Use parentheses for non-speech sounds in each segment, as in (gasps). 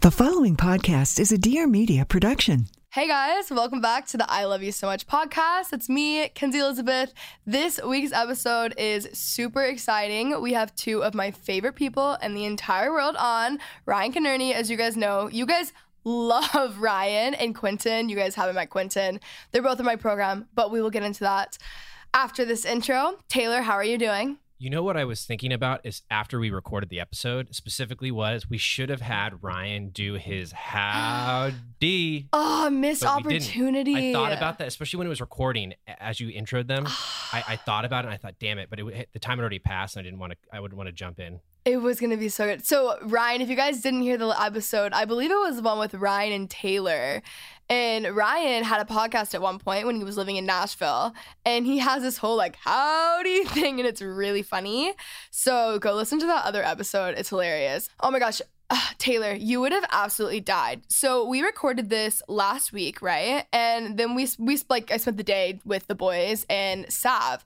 The following podcast is a Dear Media production. Hey guys, welcome back to the I Love You So Much podcast. It's me, Kenzie Elizabeth. This week's episode is super exciting. We have two of my favorite people in the entire world on Ryan Connearney. As you guys know, you guys love (laughs) Ryan and Quinton. You guys haven't met Quinton. They're both in my program, but we will get into that after this intro. Taylor, how are you doing? You know what I was thinking about is after we recorded the episode, specifically was we should have had Ryan do his howdy. (gasps) Oh, ah, missed we didn't. opportunity. I thought about that, especially when it was recording. As you introed them, (sighs) I, I thought about it and I thought, damn it! But it, the time had already passed, and I didn't want to. I wouldn't want to jump in. It was gonna be so good. So Ryan, if you guys didn't hear the episode, I believe it was the one with Ryan and Taylor. And Ryan had a podcast at one point when he was living in Nashville, and he has this whole like howdy (laughs) thing, and it's really funny. So go listen to that other episode; it's hilarious. Oh my gosh, uh, Taylor, you would have absolutely died. So we recorded this last week, right? And then we we like I spent the day with the boys and Sav.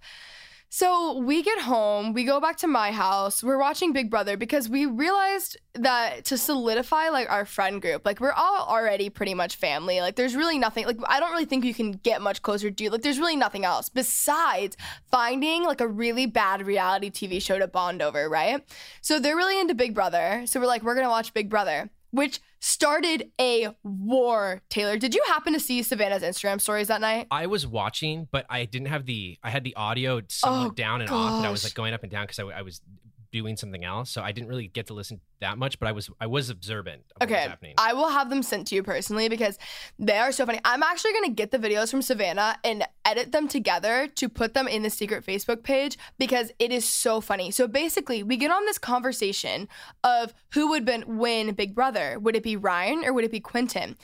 So we get home, we go back to my house, we're watching Big Brother because we realized that to solidify like our friend group, like we're all already pretty much family. Like there's really nothing like I don't really think you can get much closer to like there's really nothing else besides finding like a really bad reality TV show to bond over, right? So they're really into Big Brother. So we're like, we're gonna watch Big Brother, which started a war. Taylor, did you happen to see Savannah's Instagram stories that night? I was watching, but I didn't have the. I had the audio somewhat Oh, down and off, and I was like going up and down because I, I was doing something else, so I didn't really get to listen that much. But I was I was observant of what was Okay, happening. I will have them sent to you personally because they are so funny. I'm actually gonna get the videos from Savannah and edit them together to put them in the secret Facebook page because it is so funny. So basically, we get on this conversation of who would been win Big Brother. Would it be Ryan or would it be Quinton?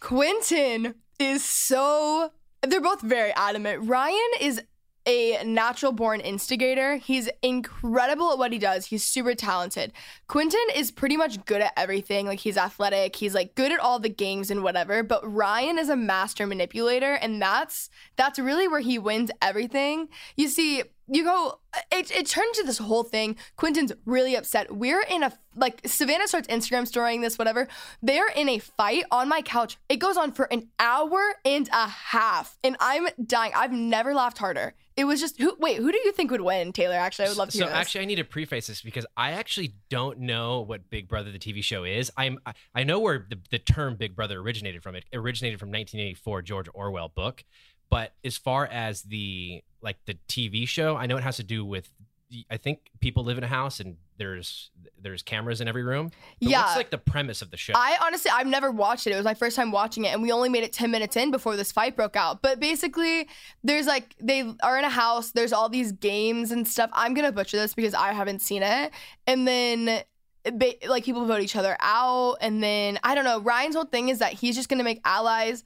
Quinton is so. They're both very adamant. Ryan is a natural born instigator. He's incredible at what he does. He's super talented. Quinton is pretty much good at everything. Like he's athletic, he's like good at all the games and whatever, but Ryan is a master manipulator and that's that's really where he wins everything. You see, you go it, it turned into this whole thing. Quinton's really upset. We're in a like Savannah starts Instagram storying this, whatever. They're in a fight on my couch. It goes on for an hour and a half. And I'm dying. I've never laughed harder. It was just who wait, who do you think would win, Taylor? Actually, I would love to so this. actually, I need to preface this because I actually don't know what Big Brother the TV show is. I'm I- I know where the, the term Big Brother originated from. It originated from 1984 George Orwell book, but as far as the like the TV show, I know it has to do with. I think people live in a house and there's there's cameras in every room. But Yeah. what's like the premise of the show? I honestly, I've never watched it. It was my first time watching it, and we only made it 10 minutes in before this fight broke out. But basically, there's like, they are in a house, there's all these games and stuff. I'm gonna butcher this because I haven't seen it. And then, like, people vote each other out. And then, I don't know, Ryan's whole thing is that he's just gonna make allies.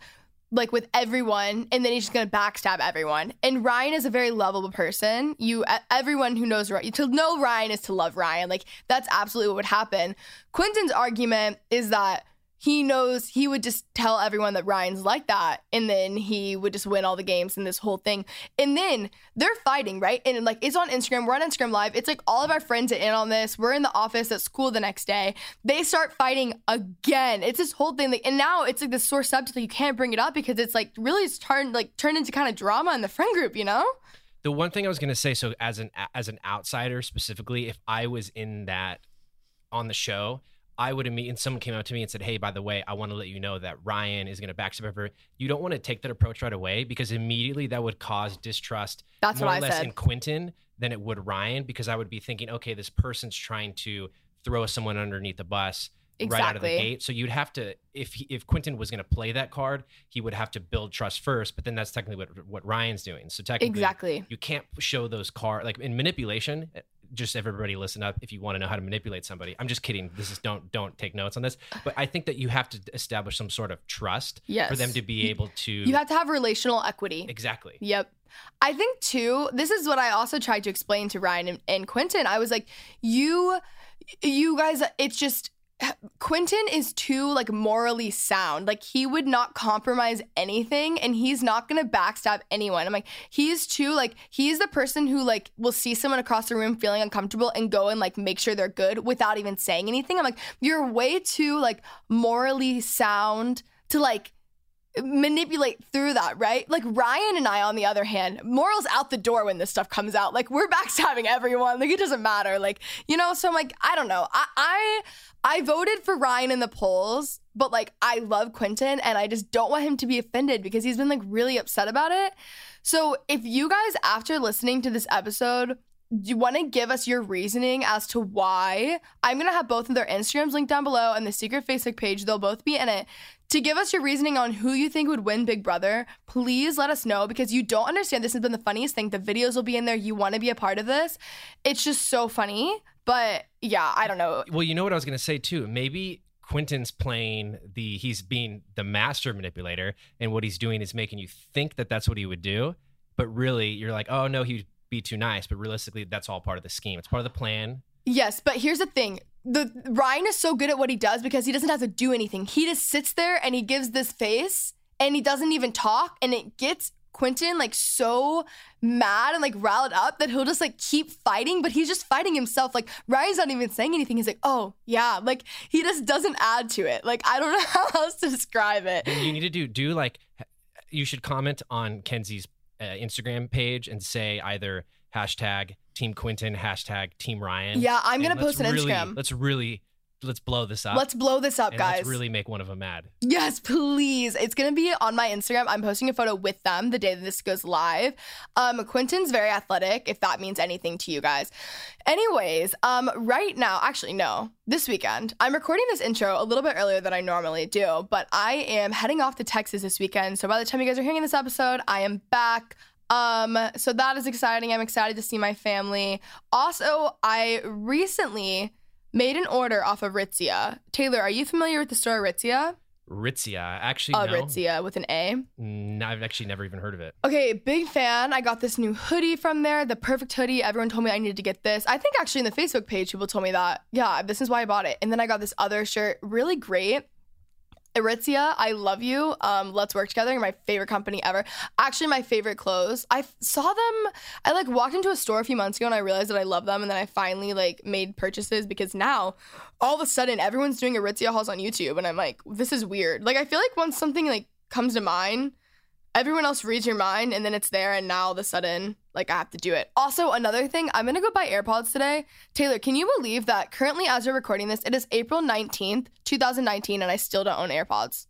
Like with everyone, and then he's just gonna backstab everyone. And Ryan is a very lovable person. You, everyone who knows Ryan, to know Ryan is to love Ryan. Like that's absolutely what would happen. Quinton's argument is that he knows he would just tell everyone that Ryan's like that, and then he would just win all the games and this whole thing. And then they're fighting, right? And like it's on Instagram. We're on Instagram Live. It's like all of our friends are in on this. We're in the office at school the next day. They start fighting again. It's this whole thing, like, and now it's like this sore subject that you can't bring it up because it's like really it's turned like turned into kind of drama in the friend group, you know? the one thing I was gonna say, so as an as an outsider specifically, if I was in that on the show, I would immediately, and someone came out to me and said, Hey, by the way, I want to let you know that Ryan is going to backstab her. You don't want to take that approach right away because immediately that would cause distrust That's more what or I less said. in Quinton than it would Ryan because I would be thinking, okay, this person's trying to throw someone underneath the bus right out of the gate. So you'd have to, if he, if Quinton was going to play that card, he would have to build trust first. But then that's technically what what Ryan's doing. So technically, Exactly. you can't show those cards like in manipulation. Just everybody listen up if you want to know how to manipulate somebody. I'm just kidding. This is don't don't take notes on this. But I think that you have to establish some sort of trust Yes. for them to be able to You have to have relational equity. exactly. Yep. I think too, this is what I also tried to explain to Ryan and, and Quinton. I was like, you you guys, it's just (sighs) Quinton is too like morally sound. Like he would not compromise anything and he's not gonna backstab anyone. I'm like, he's too like he's the person who like will see someone across the room feeling uncomfortable and go and like make sure they're good without even saying anything. I'm like, you're way too like morally sound to like manipulate through that, right? Like Ryan and I, on the other hand, morals out the door when this stuff comes out. Like we're backstabbing everyone. Like it doesn't matter. Like you know. So I'm like, I don't know. I I, I voted for Ryan in the polls, but like I love Quinton, and I just don't want him to be offended because he's been like really upset about it. So if you guys, after listening to this episode. You want to give us your reasoning as to why? I'm going to have both of their Instagrams linked down below and the secret Facebook page. They'll both be in it to give us your reasoning on who you think would win Big Brother, please let us know because you don't understand. This has been the funniest thing. The videos will be in there. You want to be a part of this. It's just so funny. But yeah, I don't know. Well, you know what I was going to say too. Maybe Quinton's playing the he's being the master manipulator, and what he's doing is making you think that that's what he would do, but really you're like, oh no, he'd be too nice. But realistically, that's all part of the scheme. It's part of the plan. Yes, but here's the thing. The Ryan is so good at what he does because he doesn't have to do anything. He just sits there and he gives this face and he doesn't even talk and it gets Quinton like so mad and like riled up that he'll just like keep fighting, but he's just fighting himself. Like Ryan's not even saying anything. He's like, oh yeah, like he just doesn't add to it. Like I don't know (laughs) how else to describe it. You need to do do like you should comment on Kenzie's uh, Instagram page and say either hashtag Team Quinton hashtag Team Ryan. Yeah, I'm gonna post an really- Instagram. Let's really let's blow this up. Let's blow this up, guys. Let's really make one of them mad. Yes, please. It's gonna be on my Instagram. I'm posting a photo with them the day that this goes live. Um, Quinton's very athletic, if that means anything to you guys. Anyways, um, right now, actually, no, this weekend, I'm recording this intro a little bit earlier than I normally do, but I am heading off to Texas this weekend. So by the time you guys are hearing this episode, I am back. Um, so that is exciting. I'm excited to see my family. Also, I recently made an order off of Ritzia. Taylor, are you familiar with the store Ritzia? Ritzia, actually, Uh, no. Ritzia with an A. Mm, I've actually never even heard of it. Okay, big fan. I got this new hoodie from there, the perfect hoodie. Everyone told me I needed to get this. I think actually in the Facebook page, people told me that. Yeah, this is why I bought it. And then I got this other shirt, really great. Aritzia, I love you. Um, let's work together. You're my favorite company ever. Actually, my favorite clothes. I f- saw them. I like walked into a store a few months ago and I realized that I love them. And then I finally like made purchases because now, all of a sudden, everyone's doing Aritzia hauls on YouTube, and I'm like, this is weird. Like I feel like once something like comes to mind, everyone else reads your mind and then it's there and now all of a sudden like i have to do it. Also another thing i'm gonna go buy airpods today. Taylor can you believe that currently as we're recording this it is april 19th 2019 and i still don't own airpods?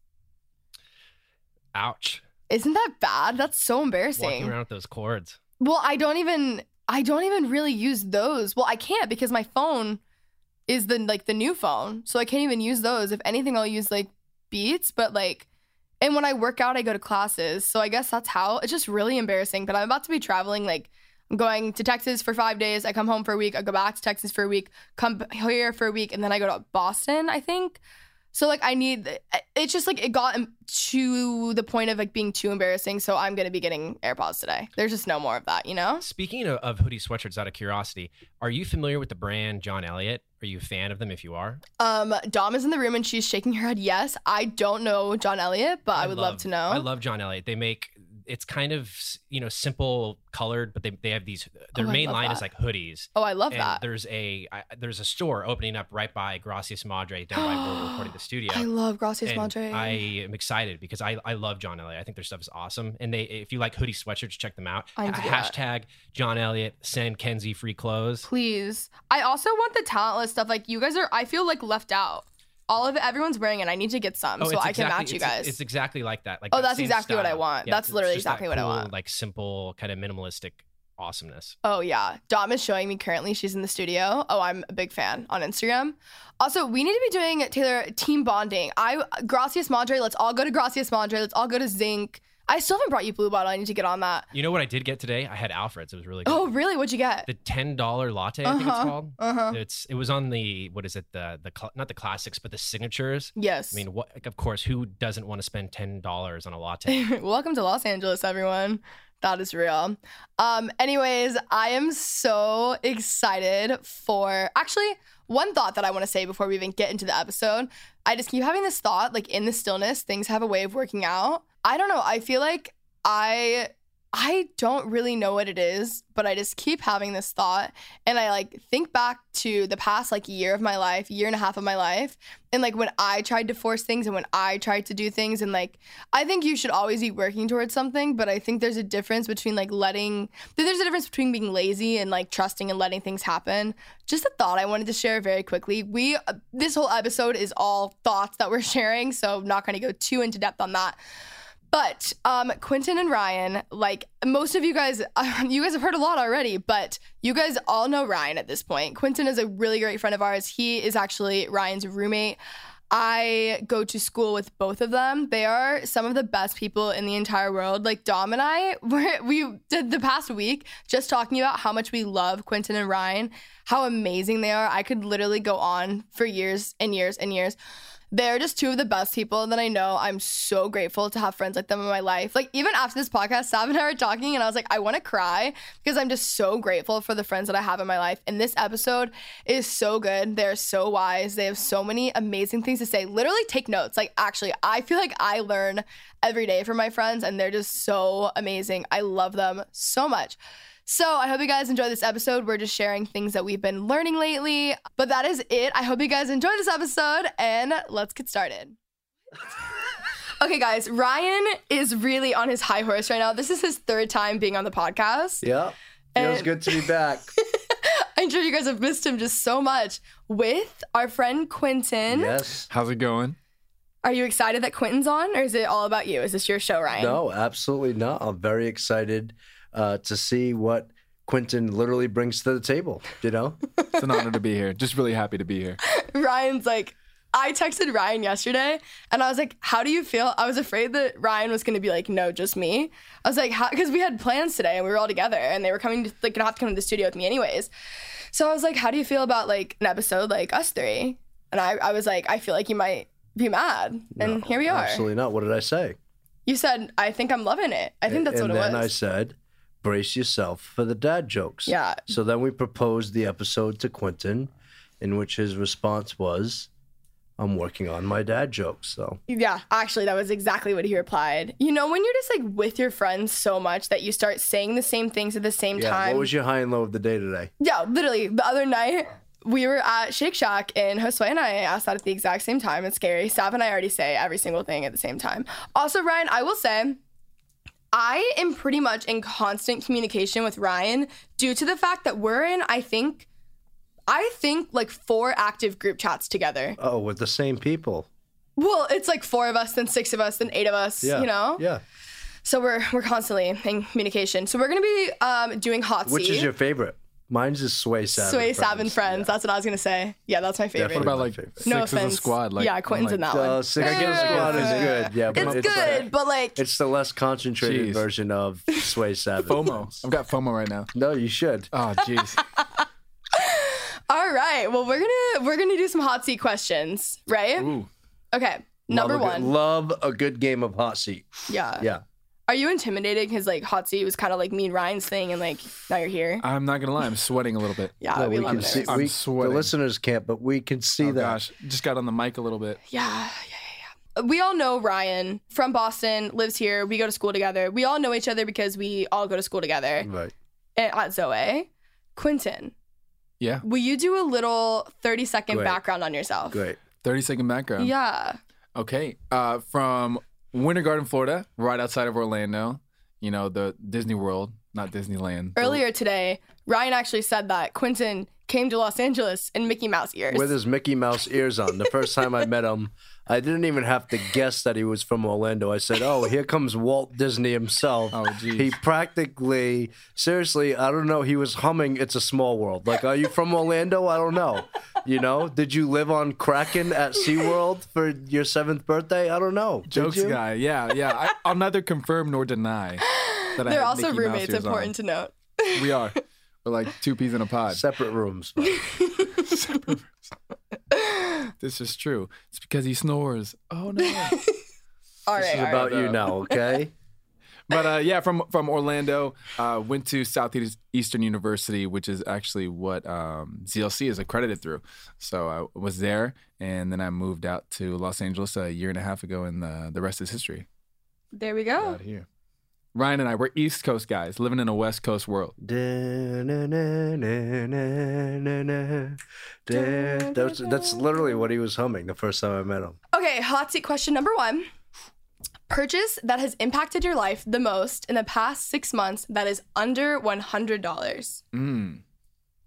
Ouch. isn't that bad? That's so embarrassing. Walking around with those cords. well i don't even i don't even really use those. Well i can't because my phone is the like the new phone so i can't even use those. If anything i'll use like beats but like and when i work out i go to classes. So i guess that's how it's just really embarrassing but i'm about to be traveling like i'm going to texas for five days. I come home for a week i go back to texas for a week come here for a week and then i go to boston i think. So like i need it's just like it got to the point of like being too embarrassing so i'm gonna be getting airpods today. There's just no more of that you know? Speaking of, of hoodie sweatshirts, out of curiosity, are you familiar with the brand John Elliott? Are you a fan of them? If you are, um dom is in the room and she's shaking her head yes i don't know john elliott but i, would love, to know I love John Elliott. They make it's kind of you know simple colored, but they, they have these. Their Oh, main line is like hoodies. oh i love and that there's a I, there's a store opening up right by Gracias Madre down by where we're recording the (gasps) studio. i love gracias And madre I am excited because I, I love John Elliott. I think their stuff is awesome. And they if you like hoodie sweatshirts, check them out. I need to do that. Hashtag John Elliott, send Kenzie free clothes. please i also want the talentless stuff like you guys are i feel like left out all of it. Everyone's wearing it. I need to get some Oh, so I can match you guys. It's exactly like that. Like Oh, that that's exactly what I want. Yeah, That's literally exactly what I want. Like simple, kind of minimalistic awesomeness. Oh yeah, Dom is showing me currently. She's in the studio. Oh, I'm a big fan on Instagram. Also, we need to be doing Taylor team bonding. I Gracias Madre. Let's all go to Gracias Madre. Let's all go to Zinc. I still haven't brought you Blue Bottle. I need to get on that. You know what I did get today? I had Alfred's. It was really good. Oh really? What'd you get? the ten dollar latte. I think it's Uh-huh, called. uh-huh. It's it was on the what is it the the cl- not the classics but the signatures. Yes. I mean, what? Like, of course, who doesn't want to spend ten dollars on a latte? (laughs) Welcome to Los Angeles, everyone. That is real. Um, anyways, I am so excited for actually one thought that I want to say before we even get into the episode. I just keep having this thought, like in the stillness, things have a way of working out. I don't know. I feel like I I don't really know what it is, but I just keep having this thought and I like think back to the past like year of my life, year and a half of my life, and like when I tried to force things and when I tried to do things and like I think you should always be working towards something, but I think there's a difference between like letting there's a difference between being lazy and like trusting and letting things happen. Just a thought I wanted to share very quickly. We uh, this whole episode is all thoughts that we're (laughs) sharing, so I'm not going to go too into depth on that. But um, Quinton and Ryan, like most of you guys, (laughs) you guys have heard a lot already, but you guys all know Ryan at this point. Quinton is a really great friend of ours. He is actually Ryan's roommate. I go to school with both of them. They are some of the best people in the entire world. Like Dom and I, (laughs) we did the past week just talking about how much we love Quinton and Ryan, how amazing they are. I could literally go on for years and years and years. They're just two of the best people that I know. I'm so grateful to have friends like them in my life. Like even after this podcast, Sav and I were talking, and I was like, I want to cry because I'm just so grateful for the friends that I have in my life. And this episode is so good. They're so wise. They have so many amazing things to say. Literally take notes. Like actually, I feel like I learn every day from my friends, and they're just so amazing. I love them so much. So I hope you guys enjoy this episode. We're just sharing things that we've been learning lately. But that is it. I hope you guys enjoy this episode and let's get started. (laughs) okay, guys, Ryan is really on his high horse right now. This is his third time being on the podcast. Yeah. Feels And- good to be back. (laughs) I'm sure you guys have missed him just so much with our friend Quinton. yes. How's it going? Are you excited that Quinton's on or is it all about you? Is this your show, Ryan? No, absolutely not. I'm very excited uh, to see what Quinton literally brings to the table. You know? It's an honor to be here. Just really happy to be here. (laughs) Ryan's like, I texted Ryan yesterday and I was like, How do you feel? I was afraid that Ryan was going to be like, No, just me. I was like, Because we had plans today and we were all together and they were coming to, like, gonna have to come to the studio with me anyways. So I was like, How do you feel about like an episode like us three? And I, I was like, I feel like you might be mad. And No, here we are. Absolutely not. What did I say? You said, I think I'm loving it. I think that's and what it was. And then. I said, brace yourself for the dad jokes. Yeah. So then we proposed the episode to Quinton, in which his response was, I'm working on my dad jokes. So Yeah, actually, that was exactly what he replied. You know, when you're just like with your friends so much that you start saying the same things at the same yeah, time. what was your high and low of the day today? Yeah, literally. The other night, we were at Shake Shack, and Josue and I asked that at the exact same time. It's scary. Sav and I already say every single thing at the same time. Also, Ryan, I will say, I am pretty much in constant communication with Ryan due to the fact that we're in, I think, I think like four active group chats together. Oh, with the same people. Well, it's like four of us, then six of us, then eight of us, Yeah. you know? Yeah. So we're we're constantly in communication. So we're gonna be um, doing hot Which seat. is your favorite? Mine's just Sway Savin. Sway Savin Friends. friends. Yeah. That's what I was gonna say. Yeah, that's my favorite. Definitely. What about like favorite. six no as offense. a squad? Like, yeah, I'm Quinton's in like, that Uh, one. six Yeah. Against Squad is good. Yeah, but It's it's good, but like It's the less concentrated Jeez. version of Sway (laughs) Savin. FOMO. I've got FOMO right now. No, you should. Oh, jeez. (laughs) all right. Well, we're gonna we're gonna do some hot seat questions, right? Ooh. Okay. Number love a good- one. love a good game of hot seat. yeah. Yeah. Are you intimidated because like hot seat was kind of like me and Ryan's thing, and like now you're here? I'm not gonna lie. I'm sweating a little bit. Yeah, No, we, we love can it. see. I'm We, the sweating. listeners can't, but we can see Oh that. gosh, just got on the mic a little bit. Yeah, yeah, yeah, yeah. We all know Ryan from Boston, lives here. We go to school together. We all know each other because we all go to school together Right. at at Zoe. Quinton, Yeah. will you do a little 30 second Great. background on yourself? Great. 30 second background. Yeah. Okay. Uh, from Winter Garden, Florida, right outside of Orlando. You know the Disney World, not Disneyland. Earlier today, Ryan actually said that Quinton came to Los Angeles in Mickey Mouse ears. with his Mickey Mouse ears on. The first time I met him, I didn't even have to guess that he was from Orlando. I said, "Oh, here comes Walt Disney himself." Oh, geez. He practically, seriously, I don't know. He was humming "It's a Small World." Like, are you from Orlando? I don't know. You know, did you live on Kraken at SeaWorld for your seventh birthday? I don't know. Did Jokes guy. Yeah, yeah. I, I'll neither confirm nor deny that I They're also Mickey Mouse roommates, ears important on. to note. We are. We're like two peas in a pod. Separate rooms. but- (laughs) This is true. It's because he snores. Oh no. (laughs) All This right, is all right. about you uh, now, okay? (laughs) but uh, yeah, from from Orlando, uh, went to Southeastern University, which is actually what um, ZLC is accredited through. So I was there, and then I moved out to Los Angeles a year and a half ago, and the the rest is history. There we go. Out here, Ryan and I we're East Coast guys living in a West Coast world. That's, that's literally what he was humming the first time I met him. Okay, hot seat question number one. Purchase that has impacted your life the most in the past six months that is under $100, Mm,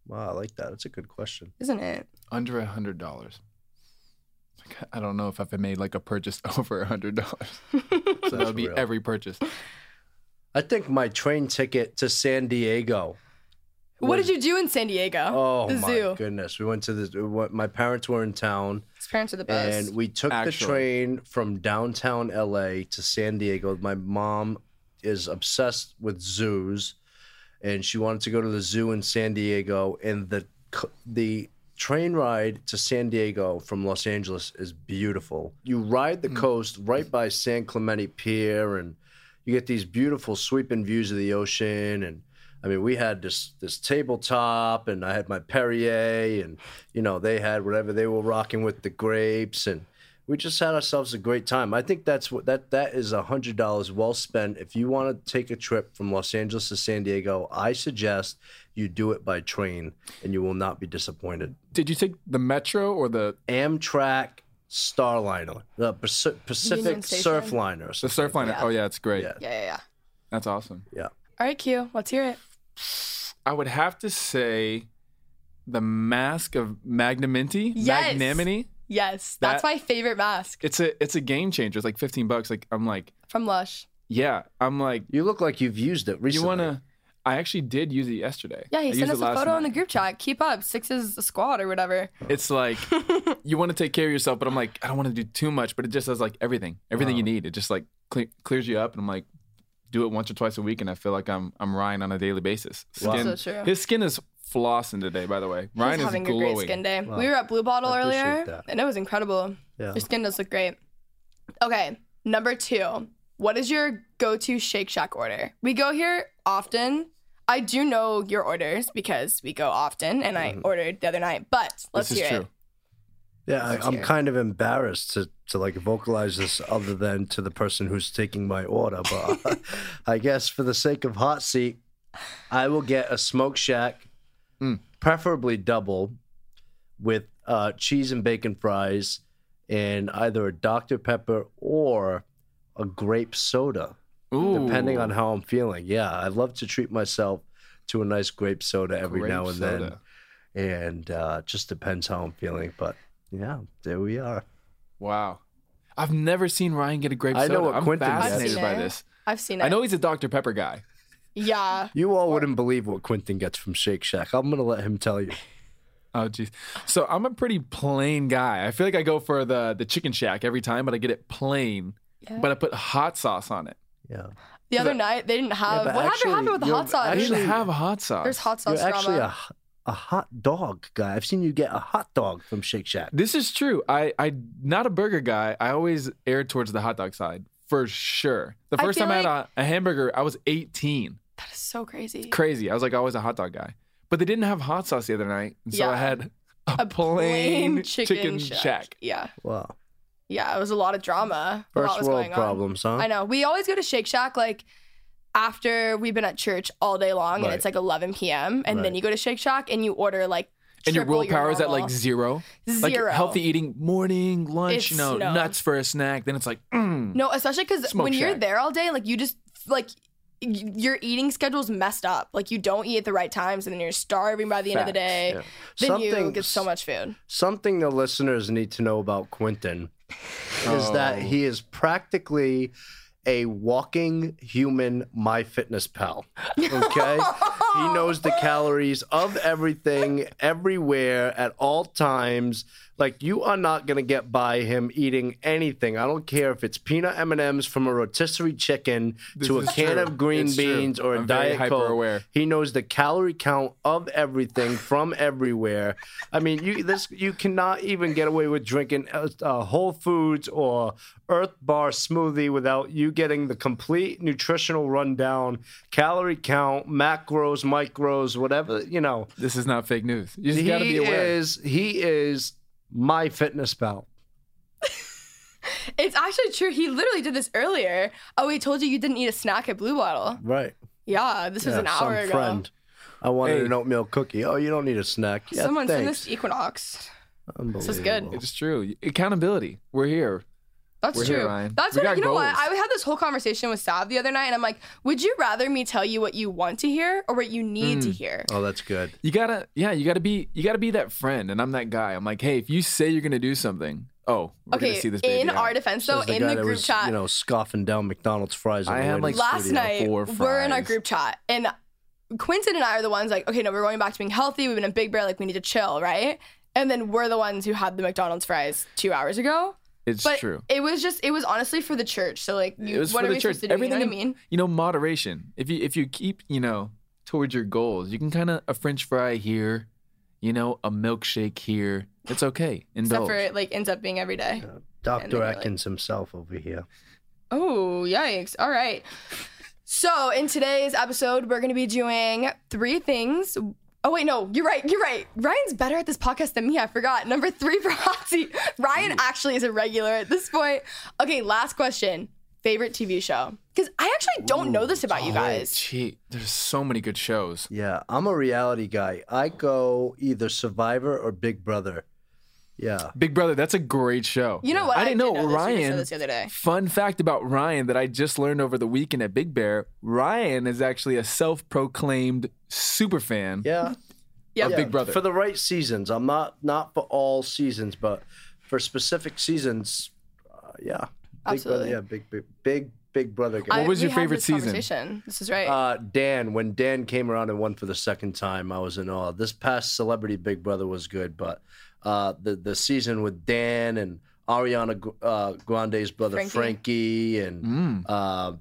Wow, I like that. That's a good question. isn't it? under a hundred dollars. I don't know if I've made like a purchase (laughs) over a hundred dollars. (laughs) So that would be real. every purchase. I think my train ticket to San Diego. What was- did you do in San Diego? Oh the my zoo. goodness! We went to the. we went- My parents were in town, His parents are the best. and we took the train from downtown LA to San Diego. My mom is obsessed with zoos, and she wanted to go to the zoo in San Diego. And the the train ride to San Diego from Los Angeles is beautiful. You ride the mm. coast right by San Clemente Pier, and you get these beautiful sweeping views of the ocean and I mean, we had this this tabletop, and I had my Perrier, and you know they had whatever they were rocking with the grapes, and we just had ourselves a great time. I think that's what that that is a hundred dollars well spent. If you want to take a trip from Los Angeles to San Diego, I suggest you do it by train, and you will not be disappointed. Did you take the metro or the Amtrak Starliner, the Paci- Pacific Union Station? Surfliner, or the something Surfliner? like that. Oh yeah, it's great. Yeah. yeah, yeah, yeah. That's awesome. yeah. All right, Q, let's hear it. I would have to say the Mask of Magnanimity. Yes. Magnanimity. Yes, that's That- my favorite mask It's a it's a game changer. It's like 15 bucks. Like I'm like, from Lush. yeah. I'm like, You look like you've used it recently. you wanna? I actually did use it yesterday. Yeah, he I sent us a last photo in the group chat. Keep up, six is the squad or whatever. It's like (laughs) you want to take care of yourself, but I'm like, I don't want to do too much. But it just does like everything, everything you need. It just like cle clears you up, and I'm like, do it once or twice a week, and I feel like I'm I'm Ryan on a daily basis. Wow. So true. His skin is flossing today, by the way. Ryan He's is having glowing. a great skin day. Wow. We were at Blue Bottle I earlier, that. and it was incredible. Yeah. Your skin does look great. Okay, number two. What is your go-to Shake Shack order? We go here often. I do know your orders because we go often, and I ordered the other night. But let's Mm-hmm. This is hear true. it. Yeah, I, I'm it. kind of embarrassed to, to like vocalize this other than to the person who's taking my order. But (laughs) I guess for the sake of hot seat, I will get a smoke shack, Mm. preferably double, with uh, cheese and bacon fries, and either a Dr. Pepper or a grape soda, Ooh, depending on how I'm feeling. Yeah, I love to treat myself to a nice grape soda every grape now and then and uh, just depends how I'm feeling. But yeah, there we are. Wow. I've never seen Ryan get a grape soda. I soda. know what I'm Quinton gets. I've fascinated seen by it. this. I've seen it. I know he's a Dr. Pepper guy. Yeah. You all wouldn't believe what Quinton gets from Shake Shack. I'm gonna let him tell you. Oh jeez. So I'm a pretty plain guy. I feel like I go for the the chicken shack every time, but I get it plain. Yeah. But I put hot sauce on it. Yeah, The other night they didn't have. but what actually, happened with the hot sauce? I didn't have a hot sauce. There's hot sauce you're actually drama. a a hot dog guy. I've seen you get a hot dog from Shake Shack. This is true. I I not a burger guy. I always err towards the hot dog side for sure. The first feel time I had a, a hamburger, I was 18. that is so crazy. Crazy. I was like always a hot dog guy. But they didn't have hot sauce the other night, so Yeah. I had a, A plain, chicken, chicken, shack. shack. Yeah. Wow, Yeah, it was a lot of drama. a lot first was world going on. problems, huh? I know. We always go to Shake Shack like after we've been at church all day long Right. and it's like 11 p.m. and Right. then you go to Shake Shack and you order like And your triple willpower is at like normal. zero. Like Zero. healthy eating, morning, lunch, It's you know, no. nuts for a snack. Then it's like, mm. No, especially because Smoke when you're Shack. there all day, like you just like y- your eating schedule's messed up. Like you don't eat at the right times, and then you're starving by the end of the Facts, day. yeah. Then you Something- get so much food. Something the listeners need to know about Quinton is that oh. he is practically a walking human MyFitnessPal. Okay, he knows the calories of everything, everywhere, at all times. Like you are not gonna get by him eating anything. I don't care if it's peanut M and M's from a rotisserie chicken to a can true. of green It's true. beans or a I'm diet coke. He knows the calorie count of everything (sighs) from everywhere. I mean, you this you cannot even get away with drinking uh, uh, Whole Foods or Earth Bar smoothie without you getting the complete nutritional rundown, calorie count, macros, micros, whatever you know. This is not fake news. You just got to be aware. is he is my fitness pal. (laughs) It's actually true. He literally did this earlier. Oh, he told you you didn't eat a snack at Blue Bottle. Right. Yeah, this was Yeah, an some hour ago. friend. I wanted Hey. an oatmeal cookie. Oh, you don't need a snack. Yeah, Someone send thanks. this to Equinox. This is good. It's true. Accountability. We're here. That's We're true. here, Ryan. That's We what you know. What. I had this whole conversation with Sav the other night, and I'm like, would you rather me tell you what you want to hear or what you need Mm. to hear? Oh, that's good. You gotta, yeah, you gotta be, you gotta be that friend, and I'm that guy. I'm like, hey, if you say you're gonna do something, oh, we're Okay, see this baby in out. our defense, though, the in the group was, chat, you know, scoffing down McDonald's fries. I had, like, last night four we're in our group chat and Quinton and I are the ones like, okay, no, we're going back to being healthy. We've been in Big Bear, like we need to chill, right? And then we're the ones who had the McDonald's fries two hours ago. It's But true. it was just, it was honestly for the church. So like, you, it was what for are the we church. supposed to do? Everything, you know what I mean? you know, moderation. If you if you keep, you know, towards your goals, you can kind of a French fry here, you know, a milkshake here. It's okay. (laughs) Except for it like ends up being every day. And Dr. you're like- Atkins himself over here. Oh, yikes. All right. So, in today's episode, we're going to be doing three things. Oh, wait, no, you're right. You're right. Ryan's better at this podcast than me. I forgot. Number three for Hot Seat. Ryan mm. actually is a regular at this point. Okay, last question. Favorite TV show? Because I actually don't know this about you Oh, guys. gee, there's so many good shows. Yeah, I'm a reality guy. I go either Survivor or Big Brother. Yeah. Big Brother, that's a great show. You know what? I didn't know, did this. You just said Ryan. this the other day. Fun fact about Ryan that I just learned over the weekend at Big Bear. Ryan is actually a self-proclaimed super fan Yeah. Yep. of Yeah, Big Brother. For the right seasons. I'm not not for all seasons, but for specific seasons, uh, yeah. Big Absolutely. Brother, yeah, big big big big brother guy. I- was we your favorite this season? This is right. Uh, Dan, when Dan came around and won for the second time, I was in awe. This past Celebrity Big Brother was good, but uh, the the season with Dan and Ariana uh, Grande's brother Frankie. Frankie, and Mm, uh,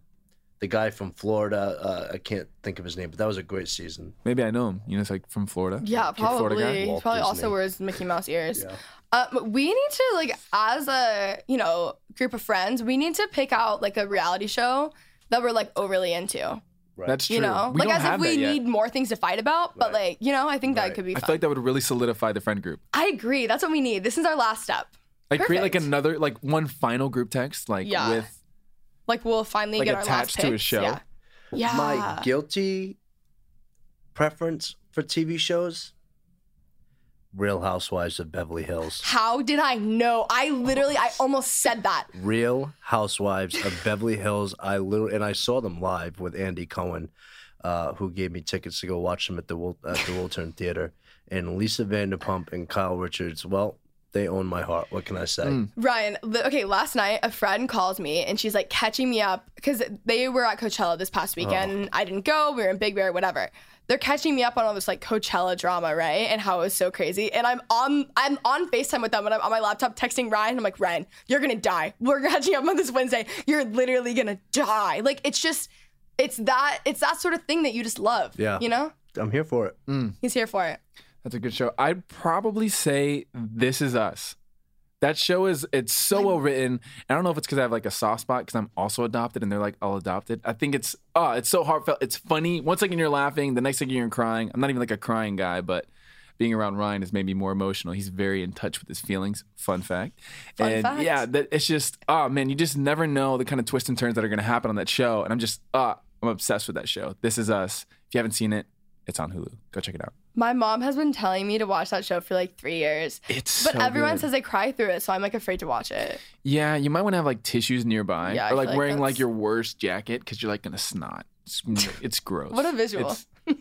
the guy from Florida, uh, I can't think of his name, but that was a great season. maybe I know him. You know, it's like from Florida. Yeah, Kid Florida guy. probably. He probably also wears Mickey Mouse ears. Yeah. Um, we need to like, as a you know group of friends, we need to pick out like a reality show that we're like overly into. That's true. You know, we like don't as if have we that yet. need more things to fight about. But Right. like, you know, I think that could be I feel like that would really solidify the friend group. I agree. That's what we need. This is our last step. Like create like another like one final group text like Yeah. with Like we'll finally Like get our last attached to a show? Yeah. Yeah. My guilty preference for TV shows: Real Housewives of Beverly Hills. How did I know? I literally, I almost said that. Real Housewives of Beverly Hills. I literally and I saw them live with Andy Cohen, uh, who gave me tickets to go watch them at the Wil- at the Wiltern Theater. And Lisa Vanderpump and Kyle Richards. Well, they own my heart. What can I say? Mm. Ryan, okay, last night a friend calls me and she's like catching me up because they were at Coachella this past weekend. I didn't go. We were in Big Bear, whatever. They're catching me up on all this like Coachella drama, right? And how it was so crazy. And I'm on I'm on FaceTime with them and I'm on my laptop texting Ryan. I'm like, Ryan, you're gonna die. We're (laughs) catching up on this Wednesday. You're literally gonna die. Like it's just it's that it's that sort of thing that you just love. Yeah. You know? I'm here for it. Mm. He's here for it. That's a good show. I'd probably say This Is Us. That show is it's so well written. I don't know if it's because I have like a soft spot because I'm also adopted and they're like all adopted. I think it's oh, it's so heartfelt. It's funny. One second you're laughing, the next second you're crying. I'm not even like a crying guy, but being around Ryan has made me more emotional. He's very in touch with his feelings. Fun fact. Fun and fact. yeah, that it's just oh man, you just never know the kind of twists and turns that are gonna happen on that show. And I'm just uh I'm obsessed with that show. This is us. If you haven't seen it, it's on Hulu. Go check it out. My mom has been telling me to watch that show for like three years. It's But so everyone good. says they cry through it, so I'm like afraid to watch it. Yeah, you might want to have like tissues nearby, Yeah, or like like wearing like your worst jacket because you're like gonna snot. It's, (laughs) it's gross. What a visual. (laughs)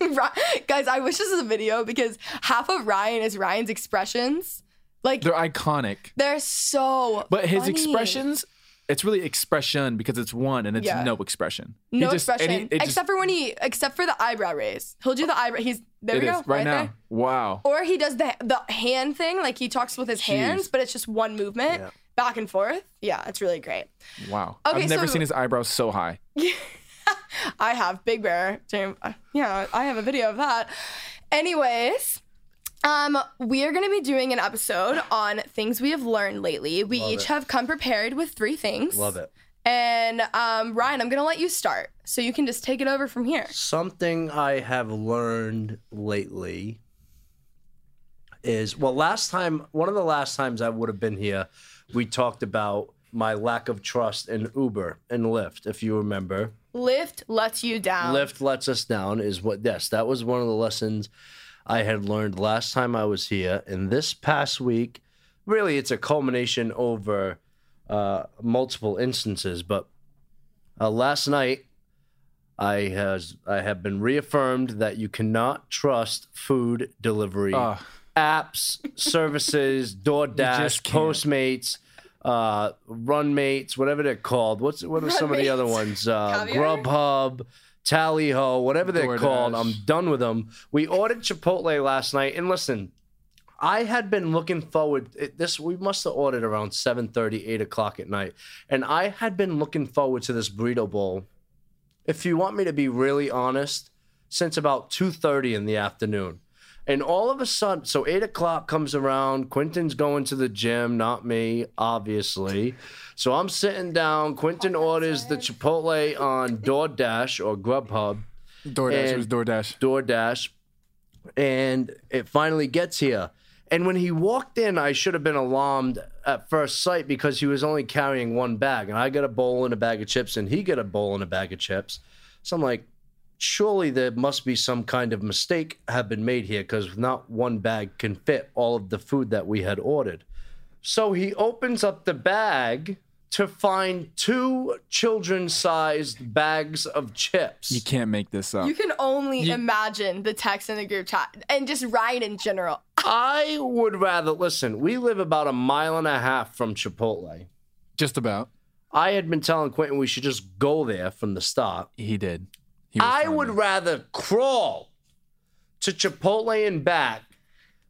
Guys, I wish this was a video because half of Ryan is Ryan's expressions. Like they're iconic. they're, so But his funny. expressions, it's really expression because it's one and it's Yeah. no expression. He No just- expression. he- it just- except for when he except for the eyebrow raise. He'll do the oh. eyebrow he's there it we is go. right, now. there. Wow. Or he does the the hand thing, like he talks with his hands, but it's just one movement Yeah. back and forth. Yeah, it's really great. Wow. Okay, I've never so- seen his eyebrows so high. (laughs) I have Big Bear. Jam- uh, Yeah, I have a video of that. Anyways, um, we are going to be doing an episode on things we have learned lately. We Love each it. have come prepared with three things. Love it. And um, Ryan, I'm going to let you start, so you can just take it over from here. Something I have learned lately is well, last time, one of the last times I would have been here, we talked about my lack of trust in Uber and Lyft, if you remember. Lyft lets you down. Lyft lets us down, is what, yes, that was one of the lessons I had learned last time I was here. And this past week, really, it's a culmination over uh, multiple instances. But uh, last night, I has I have been reaffirmed that you cannot trust food delivery Ugh. apps, services, (laughs) DoorDash. Postmates, uh, Runmates, whatever they're called. What's what are some of the other ones? Uh, Caviar? Grubhub, Tallyho, whatever they're DoorDash. called. I'm done with them. We ordered Chipotle last night, and listen, I had been looking forward. It, this we must have ordered around 7:30, 8 o'clock at night, and I had been looking forward to this burrito bowl. If you want me to be really honest, since about 2:30 in the afternoon. And all of a sudden, so eight o'clock comes around. Quinton's going to the gym, not me, obviously. So I'm sitting down. Quinton orders the Chipotle on DoorDash or Grubhub. DoorDash. it And- was DoorDash. DoorDash, and it finally gets here. And when he walked in, I should have been alarmed at first sight because he was only carrying one bag, and I got a bowl and a bag of chips, and he got a bowl and a bag of chips. So I'm like, surely there must be some kind of mistake have been made here because not one bag can fit all of the food that we had ordered. So he opens up the bag to find two children-sized bags of chips. You can't make this up. You can only imagine the text in the group chat and just Ryan in general. (laughs) I would rather listen. We live about a mile and a half from Chipotle. Just about. I had been telling Quinton we should just go there from the start. He did. He was I trying would to- rather crawl to Chipotle and back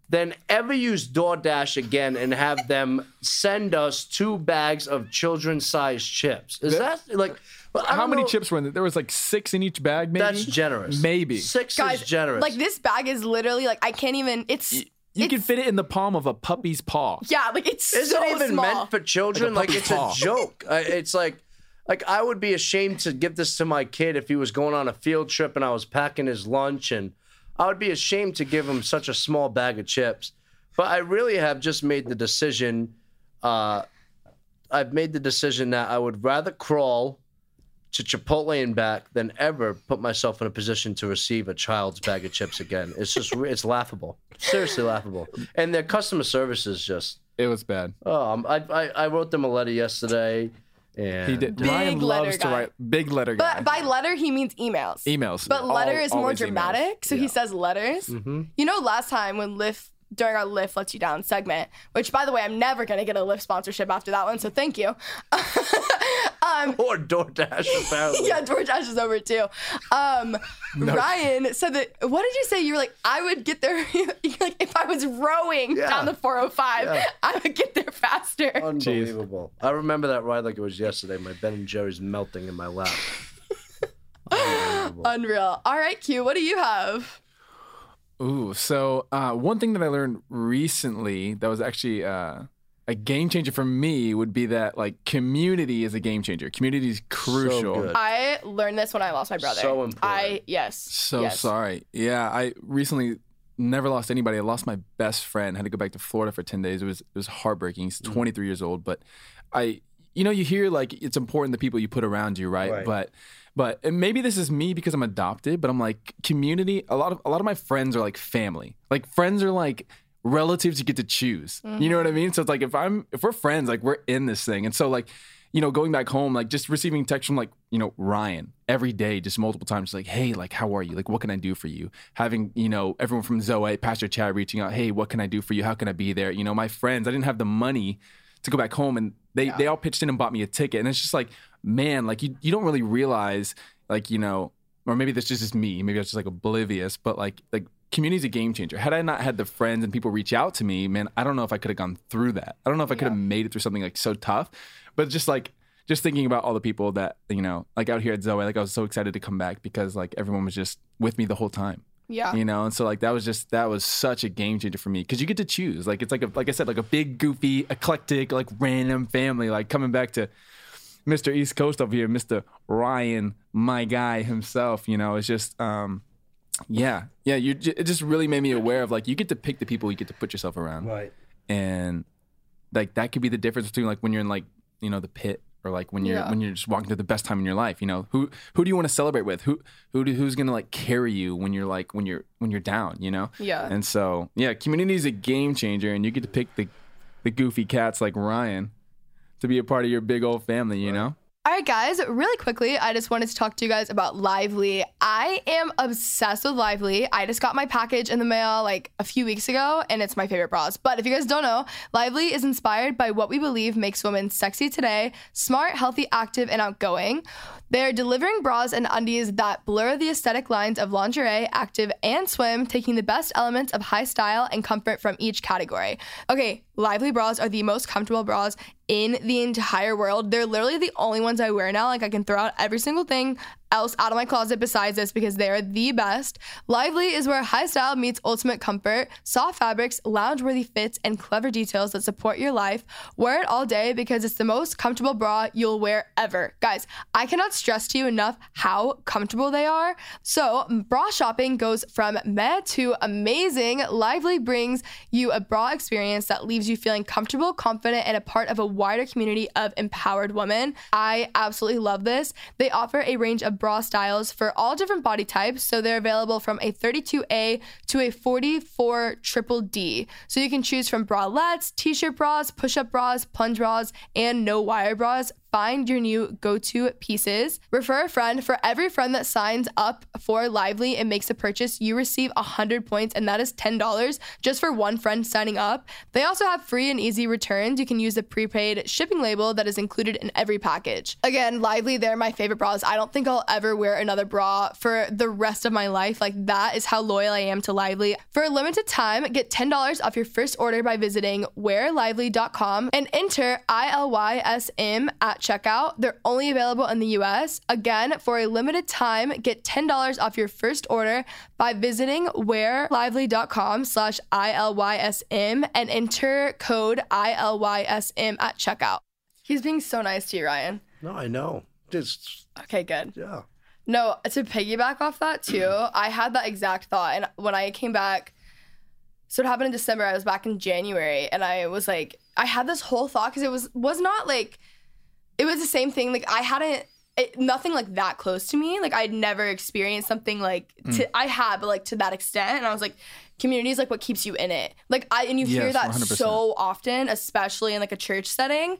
than ever use DoorDash again and have them send us two bags of children-sized chips. Is that like I How many know- chips were in there? There was like six in each bag, maybe? That's generous. Maybe. six Guys, is generous. like this bag is literally like I can't even. It's You it's, can fit it in the palm of a puppy's paw. Yeah, like it's Is so it even small. meant for children? Like Like, it's puppy's a joke. Uh, it's like, like I would be ashamed to give this to my kid if he was going on a field trip and I was packing his lunch, and I would be ashamed to give him such a small bag of chips. But I really have just made the decision. Uh, I've made the decision that I would rather crawl to Chipotle and back than ever put myself in a position to receive a child's bag of chips again. It's just, (laughs) it's laughable. Seriously laughable. And their customer service is just. It was bad. Oh, um, I, I I wrote them a letter yesterday, and He did. Big Ryan letter loves to guy. write big letter guy. But by letter he means emails. Emails. But letter Al- is more always emails. dramatic, so he says letters. Mm-hmm. You know, last time when Lyft during our Lyft lets you down segment, which by the way, I'm never gonna get a Lyft sponsorship after that one, so thank you. (laughs) um, (laughs) or DoorDash apparently. yeah, DoorDash is over too. Um, (laughs) Ryan said that. What did you say? You were like, I would get there. (laughs) like, if I was rowing Yeah. down the 405, Yeah. I would get there faster. Unbelievable. I remember that ride like it was yesterday. My Ben and Jerry's melting in my lap. Unreal. All right, Q. What do you have? Ooh, so uh, one thing that I learned recently that was actually uh, a game changer for me would be that like community is a game changer. Community is crucial. good. I learned this when I lost my brother. So important. I yes. So yes. sorry. Yeah, I recently never lost anybody. I lost my best friend. Had to go back to Florida for ten days. It was it was heartbreaking. He's Mm. 23 years old, but I, you know, you hear like it's important the people you put around you, right? Right. But but and maybe this is me because I'm adopted. But I'm like community. A lot of a lot of my friends are like family. Like friends are like relatives you get to choose. You know what I mean? So it's like if I'm if we're friends, like we're in this thing, and so like you know, going back home, like just receiving text from like, you know, Ryan every day, just multiple times, like, hey, like, how are you? Like, what can I do for you? Having, you know, everyone from Zoe, Pastor Chad reaching out, hey, what can I do for you? How can I be there? You know, my friends, I didn't have the money to go back home and they, they all pitched in and bought me a ticket. And it's just like, man, like you, you don't really realize, like, you know, or maybe that's just, just me. Maybe I was just like oblivious, but like, like community's a game changer. Had I not had the friends and people reach out to me, man, I don't know if I could have gone through that. I don't know if I could have made it through something like so tough. But just like just thinking about all the people that, you know, like out here at Zoe, like I was so excited to come back because like everyone was just with me the whole time. Yeah. You know, and so like that was just that was such a game changer for me because you get to choose. Like it's like a like I said, like a big, goofy, eclectic, like random family. Like coming back to Mr. East Coast over here, Mr. Ryan, my guy himself. You know, it's just um, yeah, yeah. You it just really made me aware of like you get to pick the people you get to put yourself around, Right. and like that could be the difference between like when you're in like you know the pit or like when you're Yeah. when you're just walking through the best time in your life. You know who who do you want to celebrate with? Who who do, who's gonna like carry you when you're like when you're when you're down? You know. Yeah. And so yeah, community is a game changer, and you get to pick the the goofy cats like Ryan to be a part of your big old family. You know. All right, guys, really quickly, I just wanted to talk to you guys about Lively. I am obsessed with Lively. I just got my package in the mail like a few weeks ago, and it's my favorite bras. But if you guys don't know, Lively is inspired by what we believe makes women sexy today smart, healthy, active, and outgoing. They're delivering bras and undies that blur the aesthetic lines of lingerie, active, and swim, taking the best elements of high style and comfort from each category. Okay, Lively bras are the most comfortable bras in the entire world. They're literally the only ones I wear now. Like I can throw out every single thing else out of my closet besides this because they're the best. Lively is where high style meets ultimate comfort, soft fabrics, lounge-worthy fits, and clever details that support your life. Wear it all day because it's the most comfortable bra you'll wear ever. Guys, I cannot stress to you enough how comfortable they are. So, bra shopping goes from meh to amazing. Lively brings you a bra experience that leaves you feeling comfortable, confident, and a part of a wider community of empowered women. I absolutely love this. They offer a range of bra styles for all different body types. So they're available from a 32A to a 44 triple D. So you can choose from bralettes, t-shirt bras, push-up bras, plunge bras, and no wire bras. Find your new go-to pieces. Refer a friend. For every friend that signs up for Lively and makes a purchase, you receive 100 points, and that is $10 just for one friend signing up. They also have free and easy returns. You can use the prepaid shipping label that is included in every package. Again, Lively, they're my favorite bras. I don't think I'll ever wear another bra for the rest of my life. Like, that is how loyal I am to Lively. For a limited time, get $10 off your first order by visiting wearlively.com and enter ILYSM at checkout. They're only available in the US. Again, for a limited time, get $10 off your first order by visiting wearlively.com slash ILYSM and enter code ILYSM at checkout. He's being so nice to you, Ryan. No, I know. Just Okay, good. yeah. No, to piggyback off that too, I had that exact thought. And when I came back, so it happened in December. I was back in January, and I was like, I had this whole thought because it was was not like, it was the same thing. Like I hadn't. It, nothing like that close to me. Like I'd never experienced something like to, I had, but like to that extent. And I was like, community is like what keeps you in it. Like I and you hear that 100%. so often, especially in like a church setting.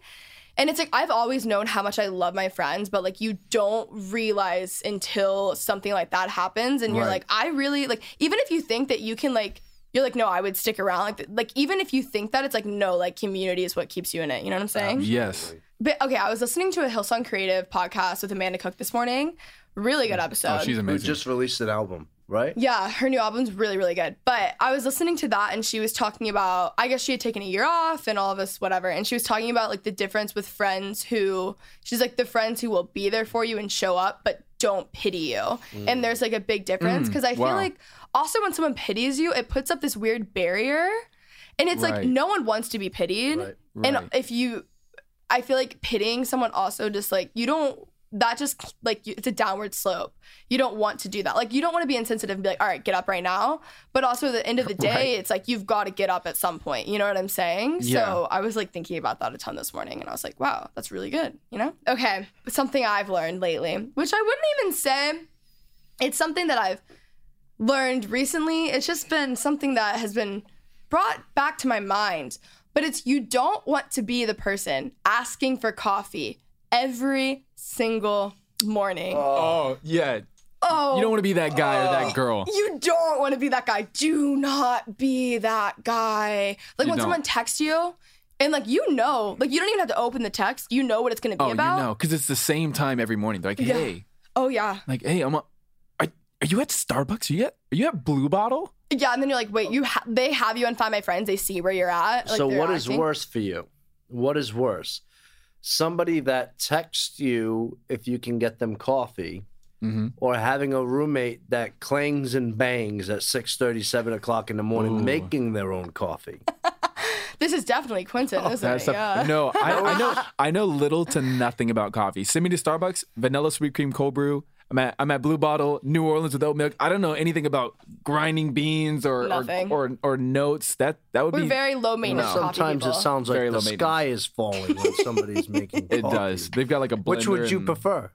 And it's like I've always known how much I love my friends, but like you don't realize until something like that happens, and you're like, I really like. Even if you think that you can like, you're like, no, I would stick around. Like, like even if you think that, it's like, no, like community is what keeps you in it. You know what I'm saying? Yes. But okay, I was listening to a Hillsong Creative podcast with Amanda Cook this morning. Really good oh, episode. Oh, she's amazing. Who amazing. just released an album, right? Yeah, her new album's really, really good. But I was listening to that and she was talking about, I guess she had taken a year off and all of this, whatever. And she was talking about like the difference with friends who, she's like the friends who will be there for you and show up, but don't pity you. Mm. And there's like a big difference mm, because I feel wow. like also when someone pities you, it puts up this weird barrier. And it's like no one wants to be pitied. Right. And if you, I feel like pitying someone also just like, you don't, that just like it's a downward slope. You don't want to do that. Like you don't want to be insensitive and be like, all right, get up right now. But also at the end of the (laughs) day, Right. it's like you've got to get up at some point. You know what I'm saying? Yeah. So I was like thinking about that a ton this morning, and I was like, wow, that's really good. You know? Okay, something I've learned lately, which I wouldn't even say it's something that I've learned recently. It's just been something that has been brought back to my mind. But it's you don't want to be the person asking for coffee every single morning. Oh, oh yeah. Oh, You don't want to be that guy or that oh. girl. You don't want to be that guy. Do not be that guy. Like You when don't. someone texts you and like you know, like you don't even have to open the text. You know what it's going to be Oh, about. you know, because it's the same time every morning. They're like, Yeah. hey, Oh yeah. like, hey, I'm. A, are, are you at Starbucks? Are you at? Are you at Blue Bottle? Yeah, and then you're like, wait, you ha- they have you on Find My Friends. They see where you're at. Like, so they're what is acting. worse for you? What is worse? Somebody that texts you if you can get them coffee, Mm-hmm. or having a roommate that clangs and bangs at 6 7 o'clock in the morning Ooh. making their own coffee. (laughs) This is definitely Quinton, isn't Oh, it? a- yeah. No, I, I know. (laughs) I know little to nothing about coffee. Send me to Starbucks, vanilla sweet cream cold brew. I'm at I'm at Blue Bottle, New Orleans with oat milk. I don't know anything about grinding beans or or, Nothing. or or notes. That that would We're be very low maintenance coffee Sometimes it people. sounds like Very the maintenance. sky is falling when somebody's (laughs) making It coffee. does. They've got like a blender. Which would you and- prefer?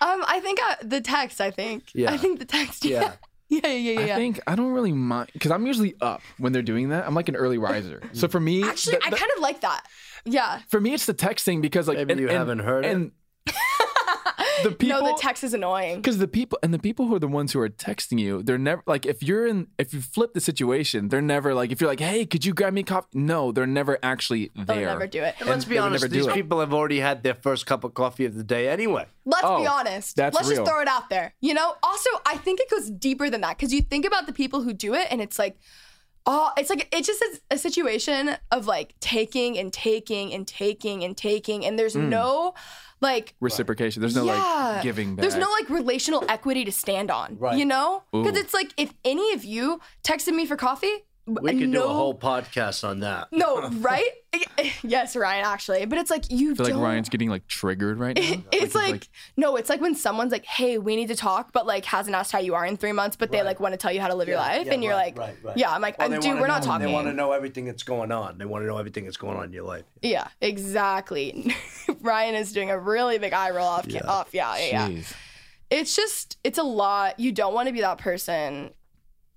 Um, I think uh, the text. I think. Yeah. I think the text. Yeah. Yeah. (laughs) Yeah. Yeah. Yeah. I yeah. think I don't really mind because I'm usually up when they're doing that. I'm like an early riser. So for me, Actually, the- I the- kind of like that. Yeah. for me it's the texting because like Maybe and- you and- haven't heard it. and (laughs) the people no, the text is annoying. because the people and the people who are the ones who are texting you, they're never like if you're in if you flip the situation, they're never like if you're like, hey, could you grab me coffee? No, they're never actually there. They'll never do it. And let's be honest, never do these it. people have already had their first cup of coffee of the day anyway. Let's be Oh, honest. that's Let's real. just throw it out there. You know? Also, I think it goes deeper than that because you think about the people who do it and it's like, oh, it's like, it's just a, a situation of like taking and taking and taking and taking. And there's hmm. no like, Reciprocation. There's no yeah, like giving back. There's no like relational equity to stand on. Right. You know? Because it's like, if any of you texted me for coffee, We could no, do a whole podcast on that. No, (laughs) right? (laughs) yes, Ryan, actually. But it's like, you I feel like don't. Ryan's getting like triggered right now. (laughs) It's he's like, no, it's like when someone's like, "Hey, we need to talk," but like hasn't asked how you are in three months, but they like want to tell you how to live your life, and you're like, "Yeah," I'm like, Well, "Dude, we're not talking." They want to know everything that's going on. They want to know everything that's going on in your life. Yeah, exactly. Ryan is doing a really big eye roll off. Yeah, off. Yeah, yeah, yeah. It's just, it's a lot. You don't want to be that person.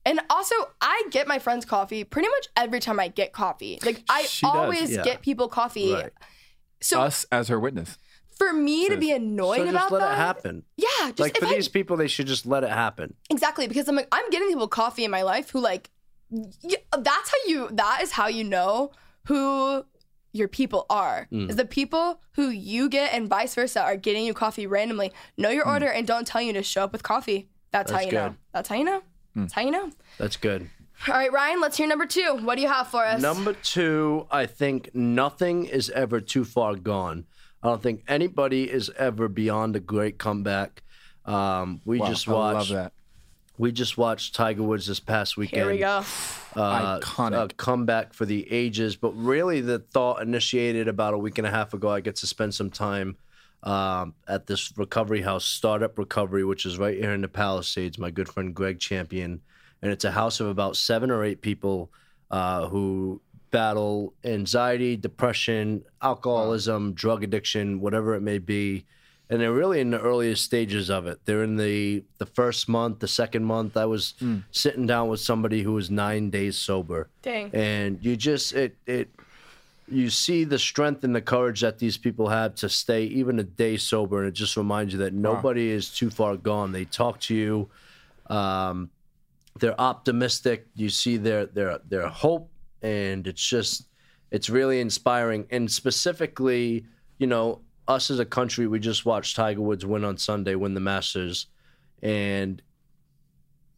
And also, I get my friends coffee pretty much every time I get coffee. Like I She does, always yeah. get people coffee. Right. So Us as her witness. for me to be annoyed So just about let that, it happen. yeah, just Like if for I these people, they should just let it happen. Exactly, because I'm like I'm getting people coffee in my life who like y- that's how you that is how you know who your people are. Mm. Is the people who you get and vice versa are getting you coffee randomly. Know your order and don't tell you to show up with coffee. That's, how Mm. That's you know. good. That's how you know. That's how you know. That's good. All right, Ryan, let's hear number two. What do you have for us? Number two, I think nothing is ever too far gone. I don't think anybody is ever beyond a great comeback. Um, we Wow, just I love watched. that. We just watched Tiger Woods this past weekend. Here we go. uh, Iconic. a comeback for the ages. But really, the thought initiated about a week and a half ago. I get to spend some time um, at this recovery house, Startup Recovery, which is right here in the Palisades. My good friend Greg Champion, and it's a house of about seven or eight people uh, who battle anxiety, depression, alcoholism, drug addiction, whatever it may be. And they're really in the earliest stages of it. They're in the the first month, the second month. I was sitting down with somebody who was nine days sober Dang. and you just it it you see the strength and the courage that these people have to stay even a day sober and it just reminds you that nobody is too far gone. They talk to you. Um, they're optimistic. You see their their their hope and it's just it's really inspiring. And specifically you know us as a country we just watched tiger woods win on sunday win the masters. And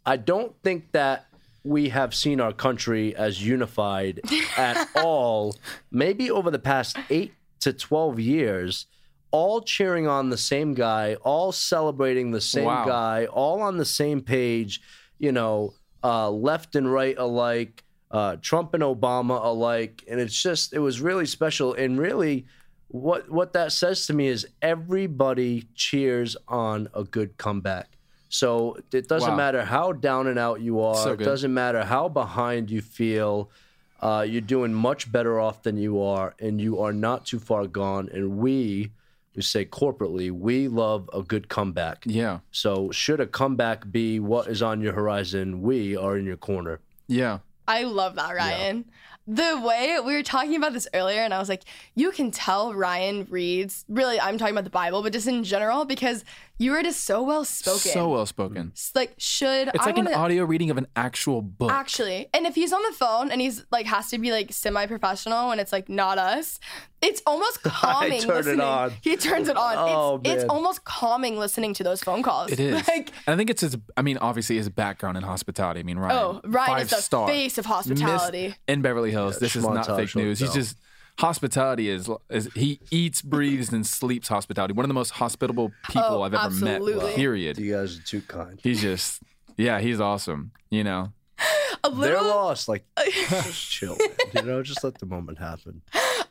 I don't think that we have seen our country as unified (laughs) at all, maybe over the past eight to 12 years, all cheering on the same guy, all celebrating the same Wow. guy, all on the same page, you know, uh, left and right alike, uh, Trump and Obama alike. And it's just, it was really special. And really, what, what that says to me is everybody cheers on a good comeback. So it doesn't Wow. matter how down and out you are. So it doesn't matter how behind you feel. Uh, you're doing much better off than you are, and you are not too far gone. And we, we say corporately, we love a good comeback. Yeah. So should a comeback be what is on your horizon, we are in your corner. Yeah. I love that, Ryan. the way we were talking about this earlier, and I was like, you can tell Ryan reads. Really, I'm talking about the Bible, but just in general, because you are just so well spoken. So well spoken. Mm-hmm. Like, should It's I like an wanna- audio reading of an actual book. Actually, and if he's on the phone and he's like has to be like semi-professional and it's like not us, it's almost (laughs) calming. turn it listening. on. He turns it on. Oh, it's it's almost calming listening to those phone calls. It is. (laughs) Like, and I think it's his. I mean, obviously his background in hospitality. I mean, Ryan. Oh, Ryan is the star. face of hospitality. Miss- in Beverly Hills. this is not fake news. He's just hospitality is is he eats, breathes, and sleeps hospitality. One of the most hospitable people Oh, I've ever absolutely. met. Period. You guys are too kind. He's just yeah, he's awesome. You know. a They're lost. Like, (laughs) just chill. man. You know, just let the moment happen.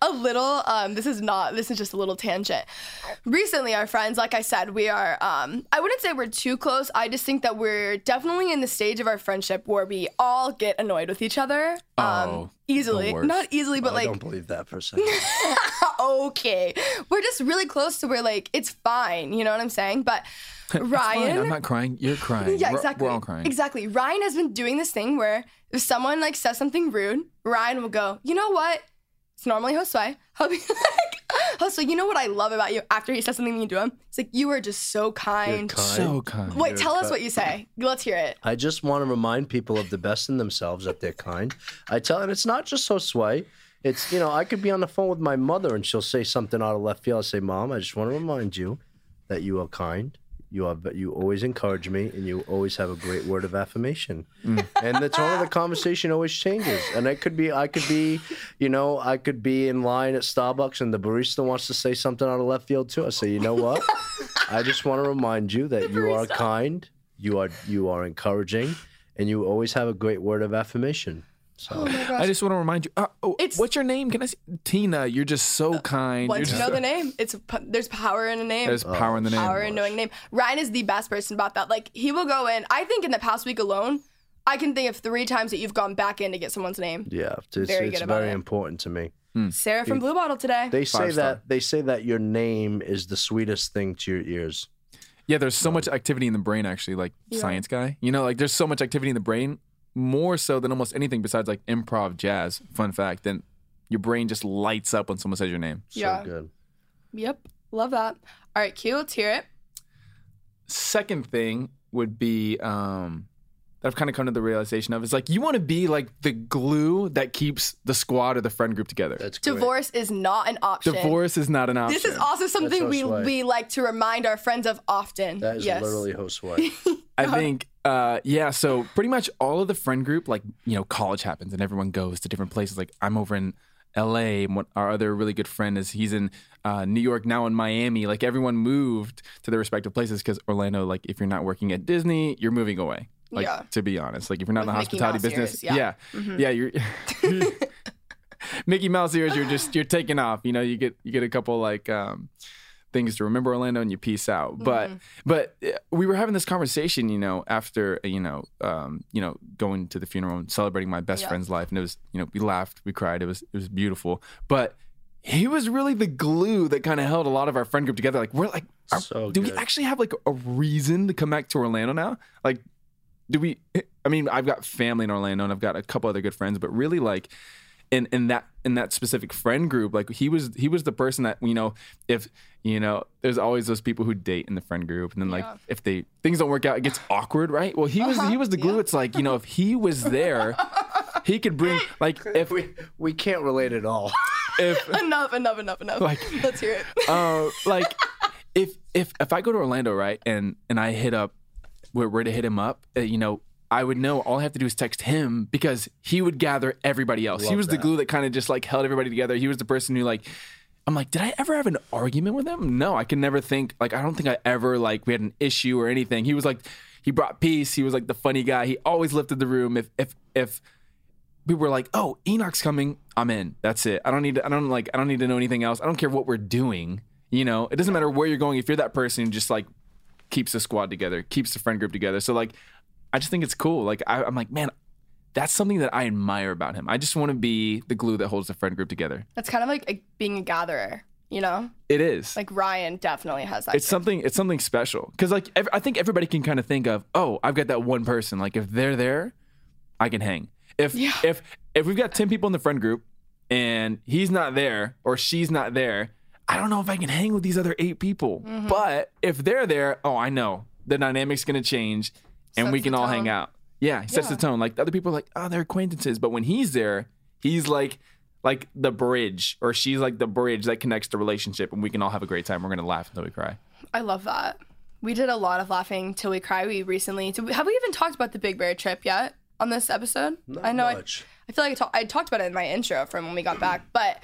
A little um this is not this is just a little tangent recently our friends like i said we are um i wouldn't say we're too close i just think that we're definitely in the stage of our friendship where we all get annoyed with each other um Oh, easily the worst. not easily but I like i don't believe that for a second. (laughs) (laughs) okay we're just really close to where like it's fine you know what i'm saying but (laughs) ryan I'm not crying. You're crying. yeah, We're- exactly. We're all crying. Exactly. Ryan has been doing this thing where if someone like says something rude, Ryan will go, you know what? It's normally Josue. He'll be (laughs) like, Josue, you know what I love about you after he says something mean to him? It's like, you are just so kind. kind. So kind. Wait, You're tell us kind. what you say. Let's hear it. I just want to remind people of the best in themselves that they're kind. I tell them it's not just Josue. It's you know I could be on the phone with my mother and she'll say something out of left field. I'll say, Mom, I just want to remind you that you are kind. You are you always encourage me and you always have a great word of affirmation. Mm. And the tone of the conversation always changes. And it could be I could be, you know, I could be in line at Starbucks and the barista wants to say something out of left field too. I say, you know what? I just want to remind you that you are kind, you are you are encouraging, and you always have a great word of affirmation. So I just want to remind you. Uh, oh, It's- what's your name? Can I see? Tina, you're just so kind. Once you're know the name, it's there's power in a name. There's power in the name. power in knowing name. Ryan is the best person about that. Like he will go in. I think in the past week alone, I can think of three times that you've gone back in to get someone's name. yeah, it's, Very it's very important to me. Sarah from Blue Bottle today. They say that they say that your name is the sweetest thing to your ears. Yeah, there's so much activity in the brain, actually, like science guy. You know, like there's so much activity in the brain, more so than almost anything besides like improv, jazz. Fun fact, then your brain just lights up when someone says your name. So Yeah. good. Yep, love that. All right, Q, let's hear it. Second thing would be um, that I've kind of come to the realization of is like you want to be like the glue that keeps the squad or the friend group together. That's great. Divorce is not an option. Divorce is not an option. This is also something we Josue. we like to remind our friends of often. That is yes. literally (laughs) Josue. I think, uh, yeah. So pretty much all of the friend group, like you know, college happens and everyone goes to different places. Like I'm over in L.A. and what our other really good friend is. He's in uh, New York now in Miami. Like everyone moved to their respective places because Orlando. Like if you're not working at Disney, you're moving away. Like Yeah. to be honest, like if you're not in the Mickey hospitality Mouse business, ears, yeah. Mm-hmm. yeah, yeah, you're (laughs) Mickey Mouse ears. You're just you're taking off. You know, you get you get a couple like. um things to remember Orlando and you peace out. But Mm-hmm. but uh, we were having this conversation, you know, after you know, um, you know, going to the funeral and celebrating my best Yeah. friend's life, and it was you know, we laughed, we cried, it was it was beautiful. But he was really the glue that kind of held a lot of our friend group together. Like we're like, are- So do we actually have like a reason to come back to Orlando now? Like, do we? (laughs) I mean, I've got family in Orlando and I've got a couple other good friends, but really like in in that in that specific friend group like he was he was the person that you know if you know there's always those people who date in the friend group and then like Yeah. if they things don't work out it gets (laughs) awkward right well he was he was the glue it's like you know if he was there he could bring (laughs) like if we we can't relate at all. if enough, enough, enough, enough. Like- let's hear it. uh, like if if if I go to Orlando, right, and and I hit up where where to hit him up, uh, you know, I would know all I have to do is text him because he would gather everybody else. he Love was the glue that kind of just like held everybody together. He was the person who like. I'm like, did I ever have an argument with him? No, I can never think. Like, I don't think I ever like we had an issue or anything. He was like, he brought peace. He was like the funny guy. He always lifted the room. If if if people were like, "Oh, Enoch's coming," I'm in. That's it. I don't need. To, I don't like. I don't need to know anything else. I don't care what we're doing. You know, it doesn't matter where you're going. If you're that person who just like keeps the squad together, keeps the friend group together. So like, I just think it's cool. Like I, I'm like, man, that's something that I admire about him. I just want to be the glue that holds the friend group together. That's kind of like a, being a gatherer, you know? It is. Like Ryan definitely has that. it's something. It's something special because like ev- I think everybody can kind of think of, oh, I've got that one person. Like if they're there, I can hang. If Yeah. if if we've got ten people in the friend group and he's not there or she's not there, I don't know if I can hang with these other eight people. Mm-hmm. But if they're there, oh, I know the dynamic's gonna change, and we can the all hang out. Yeah, he sets Yeah. the tone. Like the other people are like, oh, they're acquaintances, but when he's there, he's like. Like the bridge, or she's like the bridge that connects the relationship, and we can all have a great time. We're gonna laugh until we cry. I love that. We did a lot of laughing till we cry. We recently did we, have we even talked about the Big Bear trip yet on this episode? I know. I. I feel like I, talk, I talked about it in my intro from when we got back, but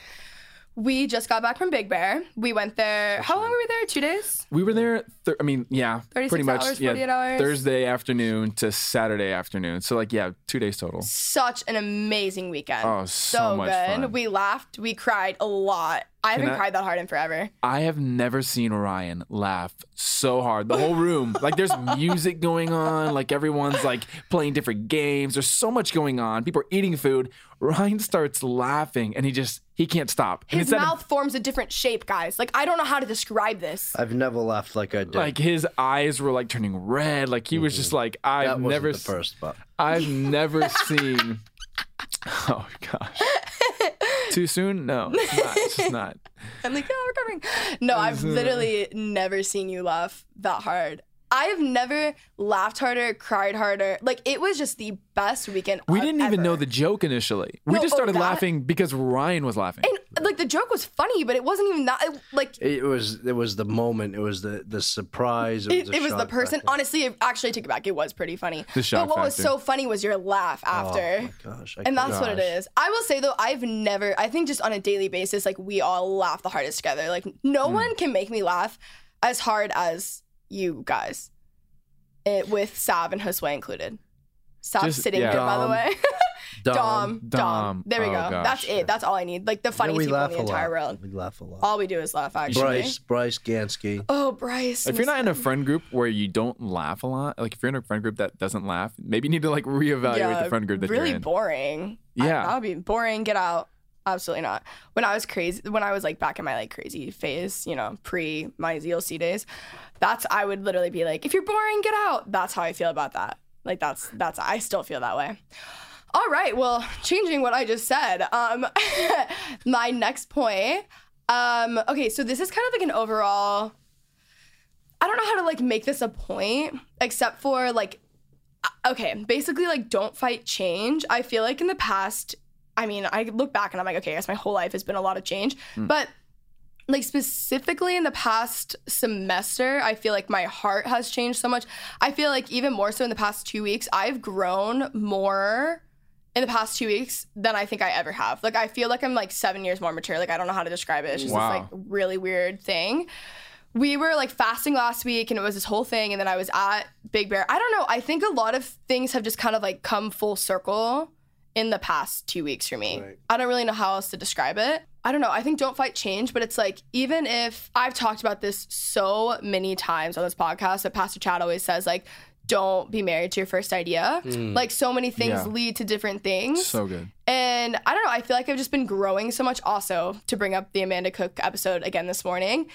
we just got back from Big Bear. We went there. How long were we there? Two days. We were there. Th- I mean, yeah, pretty much. hours, yeah, hours? Thursday afternoon to Saturday afternoon. So like, yeah, two days total. Such an amazing weekend. Oh, so much good. fun. We laughed. We cried a lot. I haven't I- cried that hard in forever. I have never seen Ryan laugh so hard. The whole room, (laughs) like, there's music going on. Like everyone's like playing different games. There's so much going on. People are eating food. Ryan starts laughing, and he just he can't stop. And His instead of- mouth forms a different shape, guys. Like I don't know how to describe this. I've never laughed like I did. like his eyes were like turning red. Like he was just like Mm-hmm. that I've wasn't never the first, but I've never seen. (laughs) Oh gosh. (laughs) Too soon? No, it's not. It's just not. (laughs) I'm like, oh, we're covering. No, I've uh, literally never seen you laugh that hard. I have never laughed harder, cried harder. Like it was just the best weekend. We of didn't even know the joke initially. We No, just oh, started that- laughing because Ryan was laughing. And like the joke was funny, but it wasn't even that. it- Like it was it was the moment. It was the the surprise. It, it, was, the it was the person. factor. Honestly, it- actually, I take it back. It was pretty funny. The shock but what was so funny was your laugh after. Oh my gosh! I And that's what it is. I will say though, I've never, I think just on a daily basis, like we all laugh the hardest together. Like no Hmm. one can make me laugh as hard as you guys, it, with Sav and Josue included. Sav Just- sitting yeah. there, by the Dom. way. (laughs) Dom. Dom, Dom. Dom. There we Oh, go. gosh. That's it. That's all I need. Like the funniest we people in the entire lot. world. We laugh a lot. All we do is laugh, actually. Bryce Bryce Gansky. Oh, Bryce. if you're not in a friend group where you don't laugh a lot, like if you're in a friend group that doesn't laugh, maybe you need to like reevaluate the friend group that really you're in. boring. I- Yeah. that would be boring. Get out. Absolutely not. When I was crazy, when I was like back in my like crazy phase, you know, pre my ZLC days, that's I would literally be like, if you're boring, get out. That's how I feel about that. Like that's that's I still feel that way. All right. Well, changing what I just said. Um, (laughs) my next point. Um, okay, so this is kind of like an overall. I don't know how to like make this a point, except for like okay, basically like don't fight change. I feel like in the past, I mean, I look back and I'm like, okay, I guess my whole life has been a lot of change. Hmm. But like specifically in the past semester, I feel like my heart has changed so much. I feel like even more so in the past two weeks, I've grown more in the past two weeks than I think I ever have. Like I feel like I'm like seven years more mature. Like I don't know how to describe it. It's just Wow. this like really weird thing we were like fasting last week and it was this whole thing and then I was at Big Bear. I don't know. I think a lot of things have just kind of like come full circle in the past 2 weeks for me. Right. I don't really know how else to describe it. I don't know. I think don't fight change, but it's like even if I've talked about this so many times on this podcast that Pastor Chad always says like don't be married to your first idea. Mm. Like so many things Yeah. lead to different things. So good. And I don't know, I feel like I've just been growing so much also to bring up the Amanda Cook episode again this morning.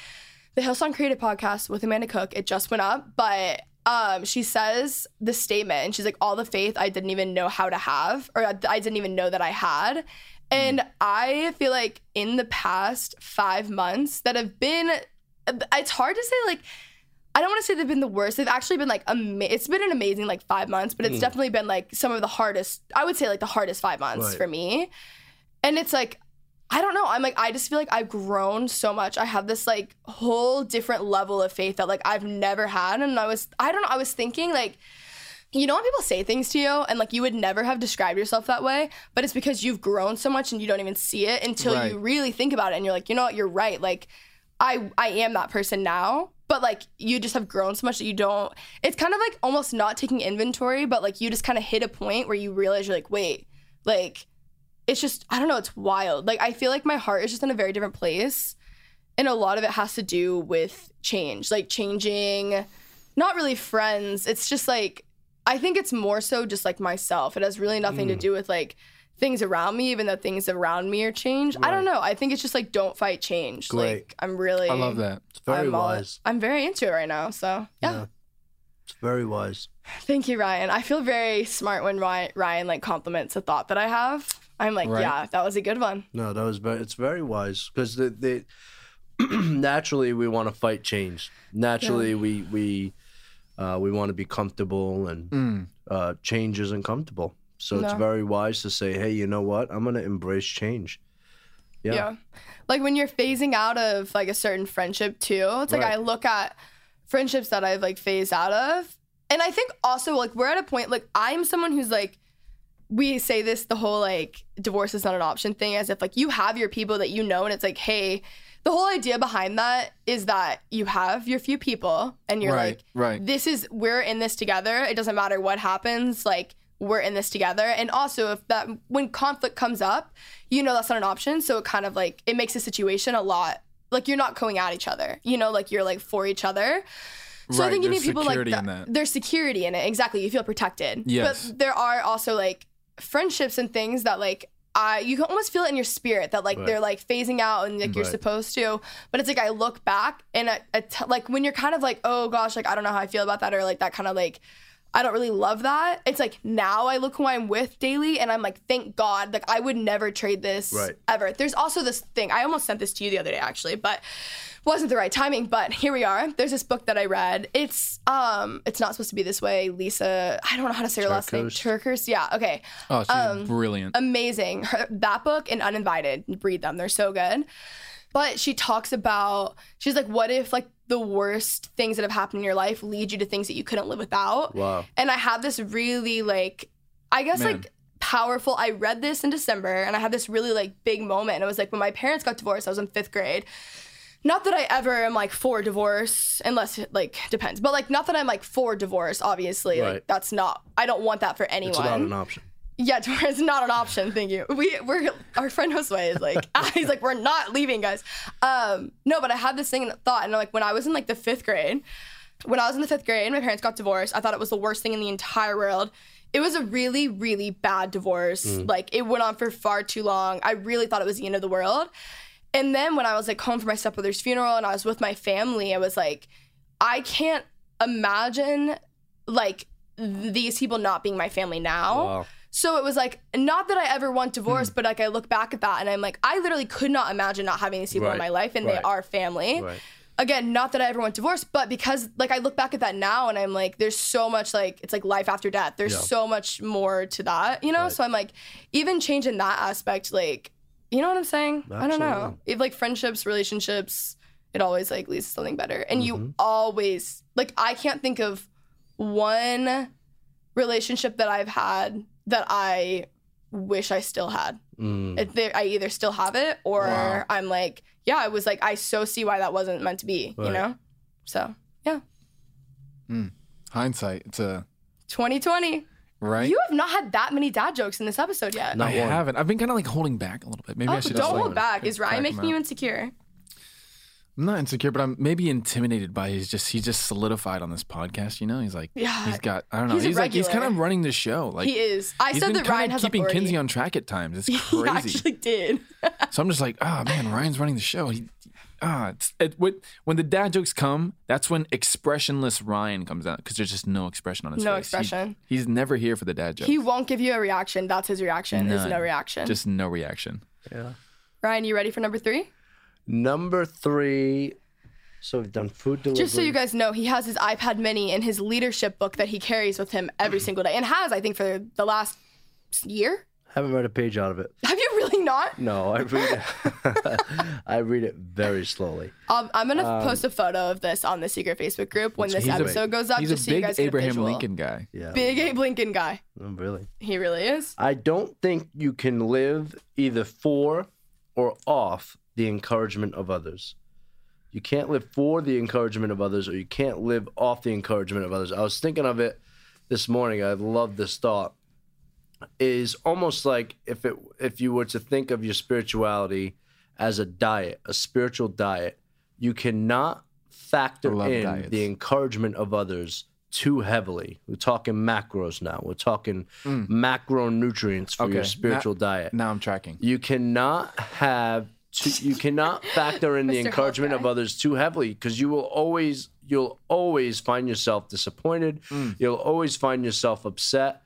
The Hillsong Creative podcast with Amanda Cook, it just went up, but um, she says the statement and she's like, all the faith I didn't even know how to have, or I didn't even know that I had. And I feel like in the past five months that have been, it's hard to say like, I don't want to say they've been the worst. They've actually been like, ama- it's been an amazing like five months, but it's definitely been like some of the hardest, I would say like the hardest five months Right. for me. And it's like, I don't know. I'm like, I just feel like I've grown so much. I have this like whole different level of faith that like I've never had. And I was, I don't know, I was thinking like, you know when people say things to you and like you would never have described yourself that way, but it's because you've grown so much and you don't even see it until Right. you really think about it and you're like, you know what, you're right. Like I I am that person now, but like you just have grown so much that you don't it's kind of like almost not taking inventory, but like you just kind of hit a point where you realize you're like, wait, like it's just I don't know, it's wild. Like I feel like my heart is just in a very different place. And a lot of it has to do with change, like changing not really friends. It's just like I think it's more so just like myself. It has really nothing to Mm. do with like things around me, even though things around me are changed. I don't know. I think it's just like don't fight change. Great. Like I'm really I love that. It's very I'm all- wise. I'm very into it right now. So yeah. Yeah. It's very wise. Thank you, Ryan. I feel very smart when Ryan, Ryan like compliments a thought that I have. I'm like, Right. yeah, that was a good one. No, that was very. It's very wise because the, the (clears throat) naturally we want to fight change. Naturally, we we uh, we want to be comfortable, and uh, change isn't comfortable. So it's very wise to say, hey, you know what? I'm gonna embrace change. Yeah. Yeah. Like when you're phasing out of like a certain friendship too, it's like Right. I look at friendships that I've like phased out of. And I think also like we're at a point like I'm someone who's like we say this the whole like divorce is not an option thing as if like you have your people that you know and it's like hey the whole idea behind that is that you have your few people and you're Right, like right. this is we're in this together it doesn't matter what happens like we're in this together and also if that when conflict comes up you know that's not an option so it kind of like it makes the situation a lot like you're not going at each other you know like you're like for each other so I think you need people like that. There's security in it. Exactly. You feel protected. Yes. But there are also like friendships and things that like I you can almost feel it in your spirit that like Right. they're like phasing out and like you're Right. supposed to. But it's like I look back and I, I t- like when you're kind of like oh gosh like I don't know how I feel about that or like that kind of like I don't really love that. It's like now I look who I'm with daily and I'm like, thank God, like I would never trade this Right. ever. There's also this thing. I almost sent this to you the other day actually, but wasn't the right timing. But here we are. There's this book that I read. It's um, it's not supposed to be this way. Lisa, I don't know how to say her last name. Turkers. Yeah. Okay. Oh, she's Um, brilliant. Amazing. Her, that book and Uninvited. Read them. They're so good. But she talks about she's like, what if like the worst things that have happened in your life lead you to things that you couldn't live without? Wow. And I have this really like, I guess Man. like powerful. I read this in December and I had this really like big moment. And it was like when my parents got divorced, I was in fifth grade. Not that I ever am like for divorce, unless it like depends. But like, not that I'm like for divorce. Obviously, Right. like that's not. I don't want that for anyone. It's not an option. Yeah, (laughs) divorce is not an option. Thank you. We we're our friend Josue is like (laughs) he's like we're not leaving, guys. Um, no, but I had this thing in thought, and like when I was in like the fifth grade, when I was in the fifth grade, my parents got divorced. I thought it was the worst thing in the entire world. It was a really, really bad divorce. Like it went on for far too long. I really thought it was the end of the world. And then when I was like home for my stepbrother's funeral and I was with my family, I was like, I can't imagine like these people not being my family now. Wow. So it was like, not that I ever want divorce, hmm. but like I look back at that and I'm like, I literally could not imagine not having these people in my life and they are family. Right. Again, not that I ever want divorce, but because like I look back at that now and I'm like, there's so much like it's like life after death. There's Yeah. so much more to that, you know? Right. So I'm like, even changing that aspect, like, you know what I'm saying? I don't know. Absolutely. If like friendships, relationships, it always like leads to something better. And Mm-hmm. you always like I can't think of one relationship that I've had that I wish I still had. Mm. It, there, I either still have it or Wow. I'm like, yeah, I was like, I so see why that wasn't meant to be, you know? So, yeah, Hindsight. It's a 2020. Right. You have not had that many dad jokes in this episode yet. Not I one. haven't. I've been kind of like holding back a little bit. Maybe oh, I Oh, should don't just, like, hold back. Is Ryan making you insecure? I'm not insecure, but I'm maybe intimidated by his just he just solidified on this podcast. You know, he's like Yeah. he's got I don't know. He's He's, like he's kind of running the show. Like he is. I he's said been that kind Ryan of has keeping authority. Kenzie on track at times. It's (laughs) crazy. He crazy. actually did. so I'm just like, oh man, Ryan's running the show. He, ah, it's, it, when, when the dad jokes come, that's when expressionless Ryan comes out because there's just no expression on his No face. No expression. he's never here for the dad jokes. he won't give you a reaction. That's his reaction. There's no reaction. Just no reaction. Yeah. Ryan, you ready for number three? Number three. So we've done food delivery. Just so you guys know, he has his iPad mini and his leadership book that he carries with him every single day and has, I think, for the last year. haven't read a page out of it. Have you really not? No, I read it. (laughs) I read it very slowly. Um, I'm going to post a photo of this on the secret Facebook group when this He's a- episode goes up He's just a so you big guys get a Abraham. Lincoln guy. Yeah. Big Abe Lincoln guy. Oh, really. He really is. I don't think you can live either for or off the encouragement of others. You can't live for the encouragement of others, or you can't live off the encouragement of others. I was thinking of it this morning. I love this thought. Is almost like if it if you were to think of your spirituality as a diet, a spiritual diet, you cannot factor in diets. the encouragement of others too heavily. We're talking macros now. We're talking mm. macronutrients for Okay, your now- spiritual diet. Now I'm tracking. You cannot have too, you cannot (laughs) factor in the Mr. encouragement of others too heavily because you will always you'll always find yourself disappointed. Mm. You'll always find yourself upset.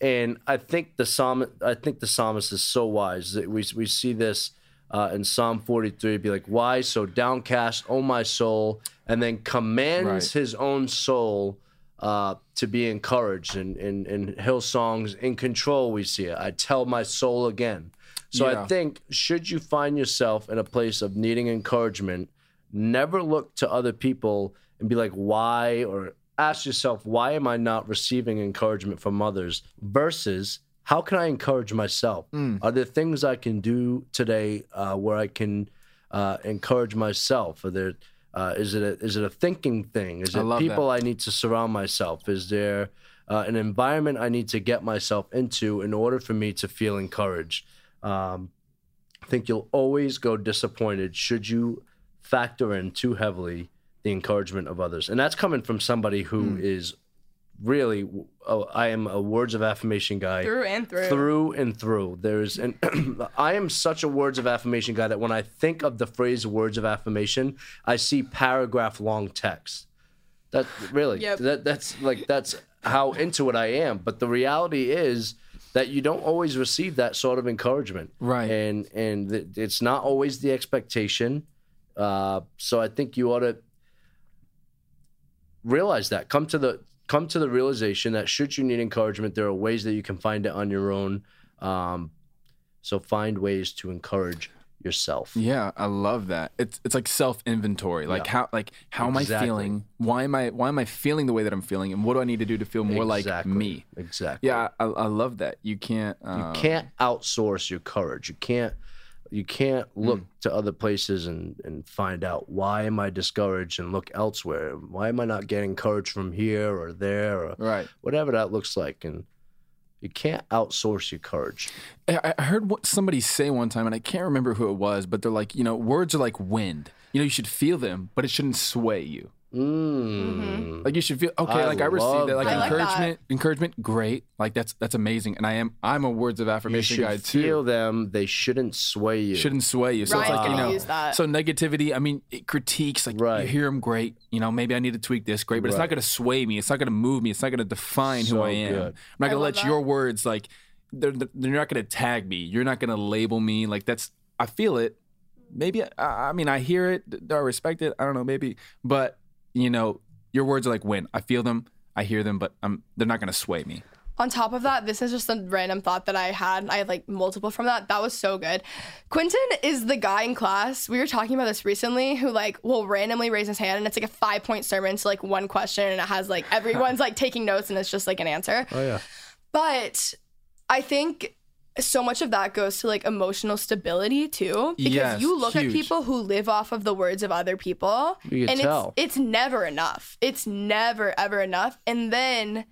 And I think the psalm I think the psalmist is so wise that we we see this uh, in Psalm 43 be like, Why so downcast, O my soul? And then commands Right. his own soul uh, to be encouraged. And in, in Hillsong's In Control, we see it. I tell my soul again. So Yeah. I think, should you find yourself in a place of needing encouragement, never look to other people and be like, why? Or ask yourself, why am I not receiving encouragement from others? Versus, how can I encourage myself? Are there things I can do today uh, where I can uh, encourage myself? Are there uh, is it a, is it a thinking thing? Is it love people that. I need to surround myself? Is there uh, an environment I need to get myself into in order for me to feel encouraged? Um, I think you'll always go disappointed should you factor in too heavily the encouragement of others, and that's coming from somebody who is really. Oh, I am a words of affirmation guy Through and through. through and through. There's and (clears throat) I am such a words of affirmation guy that when I think of the phrase words of affirmation, I see paragraph long text. That really Yep. that that's like that's how into it I am. But the reality is that you don't always receive that sort of encouragement. Right. And and th- it's not always the expectation. Uh, so I think you ought to realize that. Come to the come to the realization that should you need encouragement, there are ways that you can find it on your own. Um, so find ways to encourage yourself. Yeah, I love that. It's it's like self inventory. Like Yeah. how like how am I feeling? Why am I why am I feeling the way that I'm feeling? And what do I need to do to feel more like me? Exactly. Yeah, I, I love that. You can't. You Um, can't outsource your courage. You can't you can't look hmm. to other places and, and find out why am I discouraged and look elsewhere. Why am I not getting courage from here or there or Right. whatever that looks like. And you can't outsource your courage. I I heard what somebody say one time, and I can't remember who it was, but they're like, you know, words are like wind. You know, you should feel them, but it shouldn't sway you. Mm. Like you should feel okay. I like I received that. Like that. I like that. encouragement, encouragement, great. Like that's that's amazing. And I am I'm a words of You affirmation should guy too. feel them. They shouldn't sway you. shouldn't sway you. So Ryan's it's like you know, use that. so negativity. I mean, it critiques like Right. you hear them great. You know, maybe I need to tweak this, great, but it's not going to sway me. It's not going to move me. It's not going to define who I am. good. I'm not going to let that. your words like they're they're not going to tag me. You're not going to label me. Like that's I feel it. Maybe I, I mean I hear it. I respect it? I don't know. Maybe, but you know, your words are like wind. I feel them. I hear them, but I'm they're not going to sway me. On top of that, this is just a random thought that I had. I had like multiple from that. That was so good. Quinton is the guy in class. We were talking about this recently who like will randomly raise his hand and it's like a five point sermon to like one question and it has like everyone's like taking notes and it's just like an answer. Oh yeah. But I think so much of that goes to like emotional stability too. Because Yes, you look huge. at people who live off of the words of other people. And tell. it's it's never enough. It's never ever enough. And then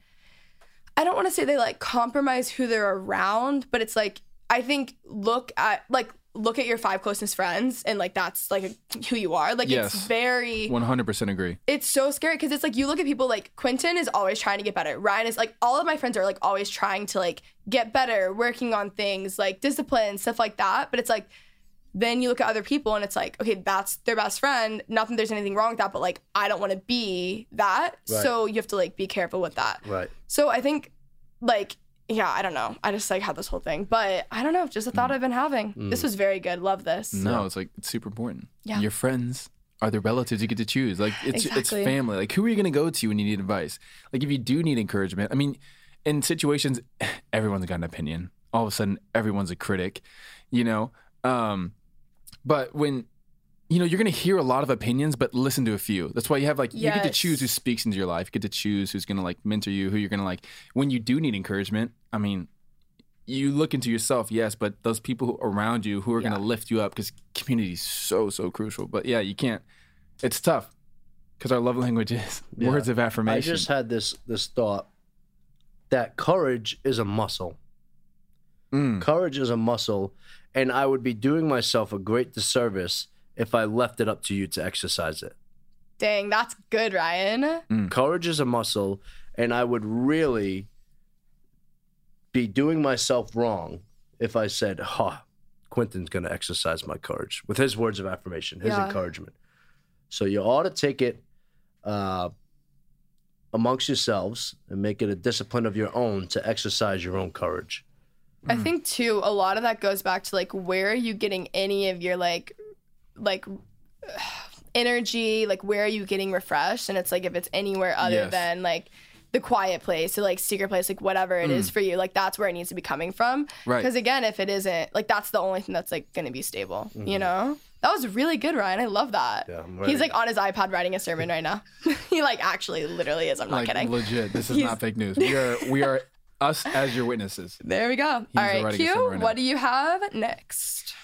I don't want to say they like compromise who they're around, but it's like I think look at like look at your five closest friends and like that's like who you are. Like Yes. it's very 100% agree. it's so scary because it's like you look at people like Quinton is always trying to get better. Ryan is like all of my friends are like always trying to like get better, working on things like discipline, stuff like that. But it's like then you look at other people and it's like, okay, that's their best friend. Not that there's anything wrong with that, but like I don't want to be that. Right. So you have to like be careful with that. Right. So I think like yeah, I don't know. I just like had this whole thing. But I don't know, just a Mm. thought I've been having. This was very good. Love this. No, it's like it's super important. Yeah. Your friends are the relatives you get to choose. Like it's it's family. Like who are you going to go to when you need advice? Like if you do need encouragement. I mean, in situations (sighs) everyone's got an opinion. All of a sudden everyone's a critic, you know? Um but when you know, you're going to hear a lot of opinions, but listen to a few. That's why you have like you get to choose who speaks into your life. You get to choose who's going to like mentor you, who you're going to like when you do need encouragement. I mean, you look into yourself, yes, but those people around you who are going to lift you up because community is so so crucial. But yeah, you can't. It's tough because our love language is Yeah. words of affirmation. I just had this this thought that courage is a muscle. Mm. Courage is a muscle, and I would be doing myself a great disservice if I left it up to you to exercise it. Dang, that's good, Ryan. Mm. Mm. Courage is a muscle, and I would really be doing myself wrong if I said, "Huh, Quinton's going to exercise my courage with his words of affirmation, his Yeah. encouragement. So you ought to take it uh, amongst yourselves and make it a discipline of your own to exercise your own courage. I mm. think too, a lot of that goes back to like where are you getting any of your like like (sighs) energy, like where are you getting refreshed? And it's like if it's anywhere other Yes. than like the quiet place or like secret place, like whatever it is mm. for you, like that's where it needs to be coming from. Right. Because again, if it isn't, like that's the only thing that's like gonna be stable. You mm-hmm. know? That was really good, Ryan. I love that. Yeah, He's like on his iPad writing a sermon right now. (laughs) he like actually literally is. I'm not like kidding. legit. This is He's- not fake news. We are we are us as your witnesses. There we go. All right, Q, a Q, sermon right now. what do you have next?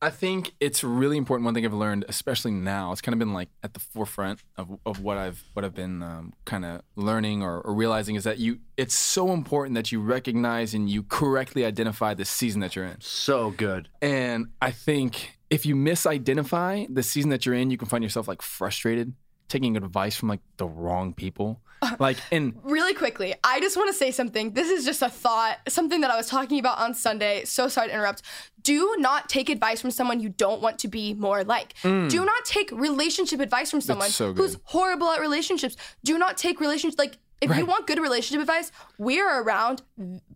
I think it's really important. One thing I've learned, especially now, it's kind of been like at the forefront of, of what I've what I've been um, kind of learning or, or realizing is that you. It's so important that you recognize and you correctly identify the season that you're in. So good. And I think if you misidentify the season that you're in, you can find yourself like frustrated, taking advice from like the wrong people. Like, and (laughs) Really quickly, I just want to say something. This is just a thought, something that I was talking about on Sunday. So sorry to interrupt. Do not take advice from someone you don't want to be more like. Do not take relationship advice from someone Mm. so who's horrible at relationships. Do not take relationship like if you want good relationship advice, we are around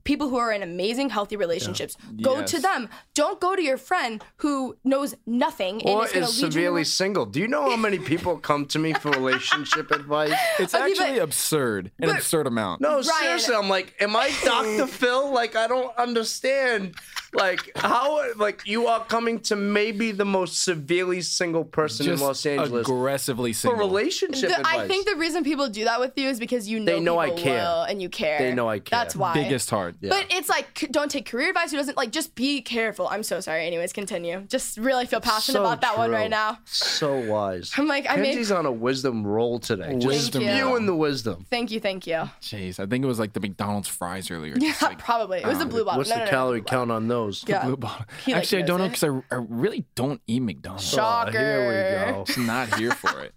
people who are in amazing, healthy relationships. Go to them. Don't go to your friend who knows nothing and Or is is lead you. severely (laughs) single. Do you know how many people come to me for relationship (laughs) advice? it's Okay, actually but- absurd, an but- absurd amount. No, seriously, I'm like, am I Dr. (laughs) Phil? Like, I don't understand. Like, how, like, you are coming to maybe the most severely single person just in Los Angeles aggressively single for single. relationship The- advice. I think the reason people do that with you is because you know They know I people care. will and you care. They know I care. That's why. biggest heart. But it's like don't take career advice. Who doesn't like just be careful. I'm so sorry. Anyways, continue. Just really feel passionate So about that one right now. So wise. I'm like, I made- Kenzie's on a wisdom roll today. Just Wisdom Thank you. and the wisdom. Thank you, thank you. Jeez, I think it was like the McDonald's fries earlier. Yeah, like probably. It was the um, blue bottle. What's no, the no, no, calorie blue bottle. count on those? Yeah. blue bottle. He, like, Actually, I don't know knows because I, I really don't eat McDonald's. Shocker. Oh, here we go. (laughs) Just not here for it.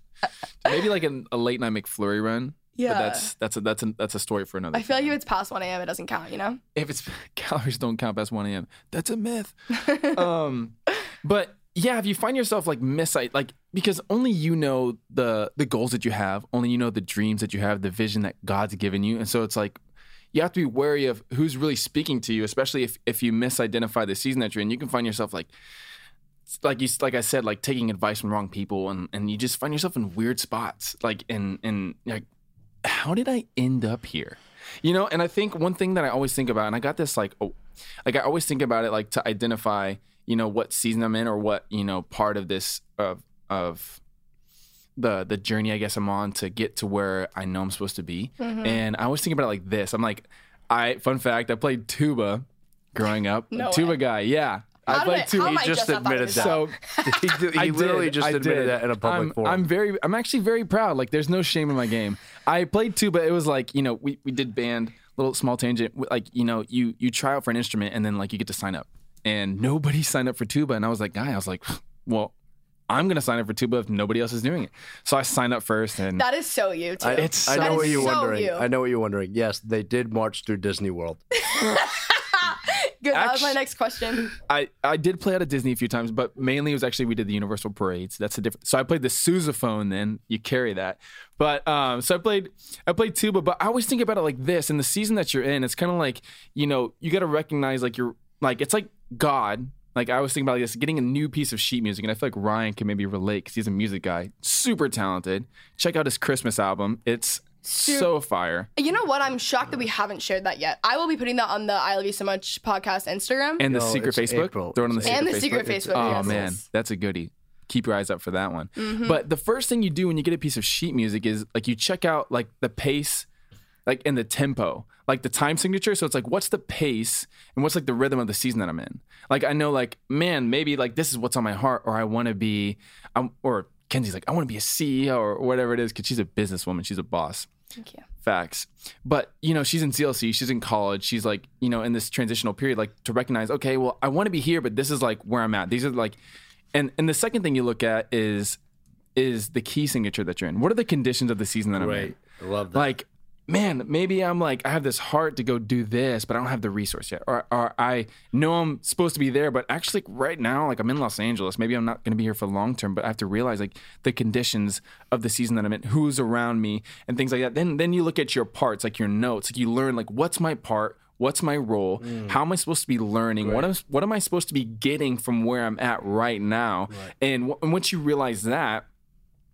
Maybe like an, a late night McFlurry run. Yeah. But that's that's a that's a that's a story for another. I feel like if it's past 1 a.m., it doesn't count. You know. if it's (laughs) calories don't count past 1 a.m. That's a myth. (laughs) um, but yeah, if you find yourself like miss like because only you know the the goals that you have, only you know the dreams that you have, the vision that God's given you, and so it's like you have to be wary of who's really speaking to you, especially if if you misidentify the season that you're in. You can find yourself like like you like I said, like taking advice from wrong people, and and you just find yourself in weird spots, like in in like how did I end up here? You know, and I think one thing that I always think about, and I got this like, oh, like I always think about it, like to identify, you know, what season I'm in or what you know part of this of of the the journey I guess I'm on to get to where I know I'm supposed to be. Mm-hmm. And I always think about it like this. I'm like, I fun fact, I played tuba growing up. No tuba way. guy, yeah. How I played I- tuba. He am I just not thought of admitted that. so he he (laughs) I literally did, just I admitted did. that in a public I'm, forum. I'm very, I'm actually very proud. Like, there's no shame in my game. I played tuba. It was like, you know, we, we did band, little small tangent. Like, you know, you you try out for an instrument and then like you get to sign up, and nobody signed up for tuba. And I was like, guy, I was like, well, I'm gonna sign up for tuba if nobody else is doing it. So I signed up first, and That is so you too. I, It's I so- know That what is you're so wondering. you. I know what you're wondering. Yes, they did march through Disney World. (laughs) Good. That was my next question. I, I did play out at Disney a few times, but mainly it was actually we did the Universal parades. That's the difference. So I played the sousaphone. Then you carry that, but um, so I played I played tuba. But I always think about it like this: in the season that you're in, it's kind of like you know you got to recognize like you're like it's like God. Like I was thinking about this, getting a new piece of sheet music, and I feel like Ryan can maybe relate because he's a music guy, super talented. Check out his Christmas album; it's so fire. You know what? I'm shocked that we haven't shared that yet. I will be putting that on the I Love You So Much podcast Instagram. And the No, secret Facebook, April. throw it on the It's secret And the Facebook. secret Facebook, Oh yes, man, that's a goodie. Keep your eyes up for that one. Mm-hmm. But the first thing you do when you get a piece of sheet music is like you check out like the pace, like and the tempo, like the time signature. So it's like what's the pace and what's like the rhythm of the season that I'm in. Like I know like man maybe like this is what's on my heart or I want to be, um, or Kenzie's like I want to be a CEO or whatever it is because she's a businesswoman, she's a boss. Thank you. Facts. But, you know, she's in CLC, she's in college, she's like, you know, in this transitional period, like to recognize, okay, well, I want to be here, but this is like where I'm at. These are like and and the second thing you look at is is the key signature that you're in. What are the conditions of the season that I'm in? Right. I love that. Like man, maybe I'm like, I have this heart to go do this, but I don't have the resource yet. Or, or I know I'm supposed to be there, but actually, right now, like I'm in Los Angeles. Maybe I'm not going to be here for long term, but I have to realize like the conditions of the season that I'm in, who's around me, and things like that. Then, then you look at your parts, like your notes, like you learn like what's my part. What's my role? Mm. How am I supposed to be learning? What am what am I supposed to be getting from where I'm at right now? And, w- and once you realize that,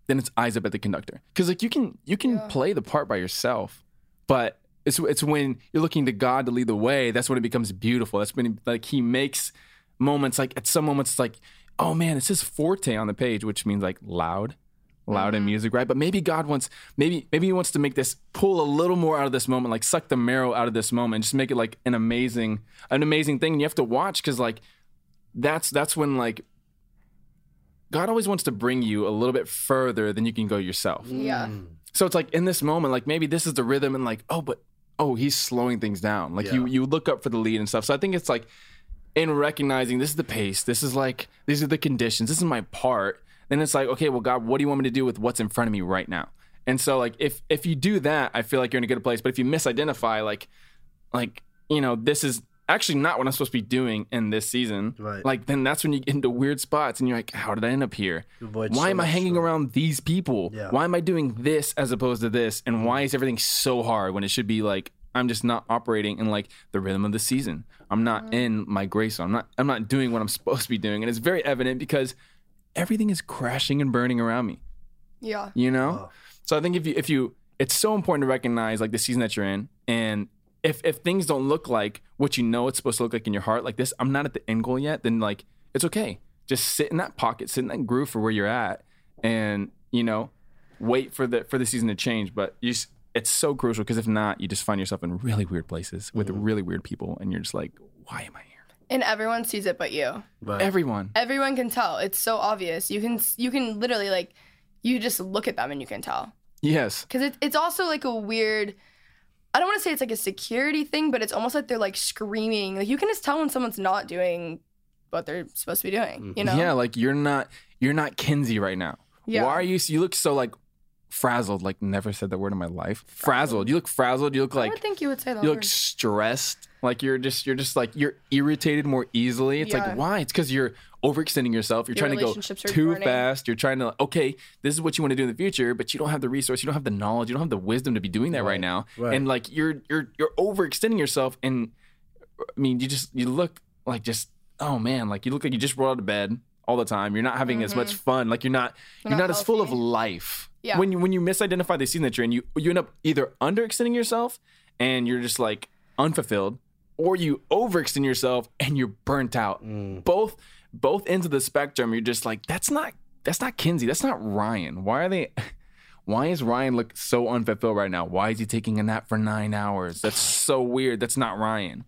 then it's eyes up at the conductor. Because like you can you can play the part by yourself but it's it's when you're looking to god to lead the way that's when it becomes beautiful. That's when like he makes moments like at some moments it's like oh man it says forte on the page which means like loud loud in mm-hmm. music right? But maybe god wants maybe maybe he wants to make this pull a little more out of this moment like suck the marrow out of this moment just make it like an amazing an amazing thing. And you have to watch because like that's that's when like God always wants to bring you a little bit further than you can go yourself. Mm. Yeah. So it's like in this moment, like maybe this is the rhythm, and like, oh, but oh, he's slowing things down. Like you you look up for the lead and stuff. So I think it's like in recognizing this is the pace, this is like these are the conditions, this is my part. Then it's like, okay, well, God, what do you want me to do with what's in front of me right now? And so like if if you do that, I feel like you're in a good place. But if you misidentify, like like you know, this is actually not what I'm supposed to be doing in this season. Right. Like then that's when you get into weird spots and you're like, how did I end up here? Why so am I hanging trouble. around these people? Yeah. Why am I doing this as opposed to this? And why is everything so hard when it should be like I'm just not operating in like the rhythm of the season. I'm not mm-hmm. in my grace zone. I'm not I'm not doing what I'm (laughs) supposed to be doing. And it's very evident because everything is crashing and burning around me Yeah. you know so i think if you if you it's so important to recognize like the season that you're in and if if things don't look like what you know it's supposed to look like in your heart like this i'm not at the end goal yet then like it's okay just sit in that pocket sit in that groove for where you're at and you know wait for the for the season to change but you just, it's so crucial because if not you just find yourself in really weird places with mm-hmm. really weird people and you're just like why am i here And everyone sees it but you. Right. everyone Everyone can tell. It's so obvious. You can you can literally like you just look at them and you can tell. yes Because it, it's also like a weird. I don't want to say it's like a security thing, but it's almost like they're like screaming. Like you can just tell when someone's not doing what they're supposed to be doing. Mm-hmm. You know? Yeah, like you're not you're not Kenzie right now. Yeah. Why are you you look so like frazzled, like never said that word in my life. Frazzled. You look frazzled, you look I like would think you would say that. you look stressed. Like you're just you're just like you're irritated more easily. It's Yeah. like why? It's because you're overextending yourself. You're Your trying to go too burning. fast. You're trying to okay, this is what you want to do in the future, but you don't have the resource, you don't have the knowledge, you don't have the wisdom to be doing that right, now. right. And like you're you're you're overextending yourself and I mean you just you look like just oh man, like you look like you just rolled out of bed all the time. You're not having as much fun. Like you're not you're, Mm-hmm. not not, as full of life. Yeah. When you when you misidentify the season that you're in, you you end up either underextending yourself and you're just like unfulfilled, or you overextend yourself and you're burnt out. Mm. Both both ends of the spectrum, you're just like, that's not that's not Kenzie, that's not Ryan. Why are they (laughs) why is Ryan look so unfulfilled right now? Why is he taking a nap for nine hours? That's so weird. That's not Ryan.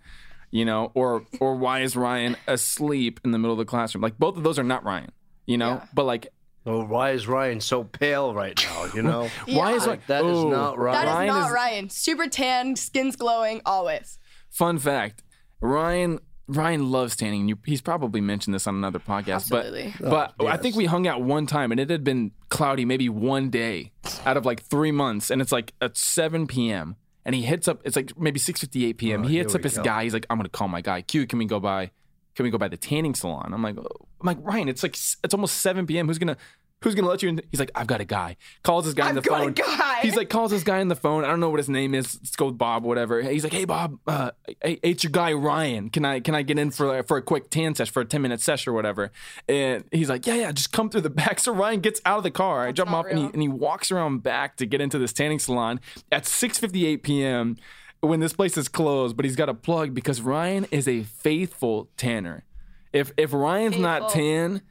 You know, or or why is Ryan asleep in the middle of the classroom? Like both of those are not Ryan. You know, Yeah. but like Oh, why is Ryan so pale right now? You know, (laughs) why is Yeah. Ryan? that is Ooh. not Ryan? That is Ryan not is- Ryan. Super tan, skin's glowing, always. Fun fact: Ryan Ryan loves tanning. and You, he's probably mentioned this on another podcast, Absolutely. but but I yes. think we hung out one time and it had been cloudy maybe one day out of like three months, and it's like at 7 p.m. and he hits up. It's like maybe 6:58 p.m. Oh, he hits up his go. guy. He's like, "I'm gonna call my guy. Q, can we go by? Can we go by the tanning salon?" I'm like, oh. "I'm like Ryan, it's like it's almost 7 p.m. Who's gonna Who's gonna let you in? He's like, I've got a guy. Calls this guy on the got a phone. guy. He's like, calls this guy on the phone. I don't know what his name is. Let's go Bob, whatever. He's like, hey Bob, uh, hey, it's your guy Ryan. Can I can I get in for for a quick tan sesh for a ten minute sesh or whatever? And he's like, yeah, yeah, just come through the (laughs) back. So Ryan gets out of the car. I jump off and he, and he walks around back to get into this tanning salon at 6:58 p.m. when this place is closed. But he's got a plug because Ryan is a faithful tanner. If if Ryan's not tan.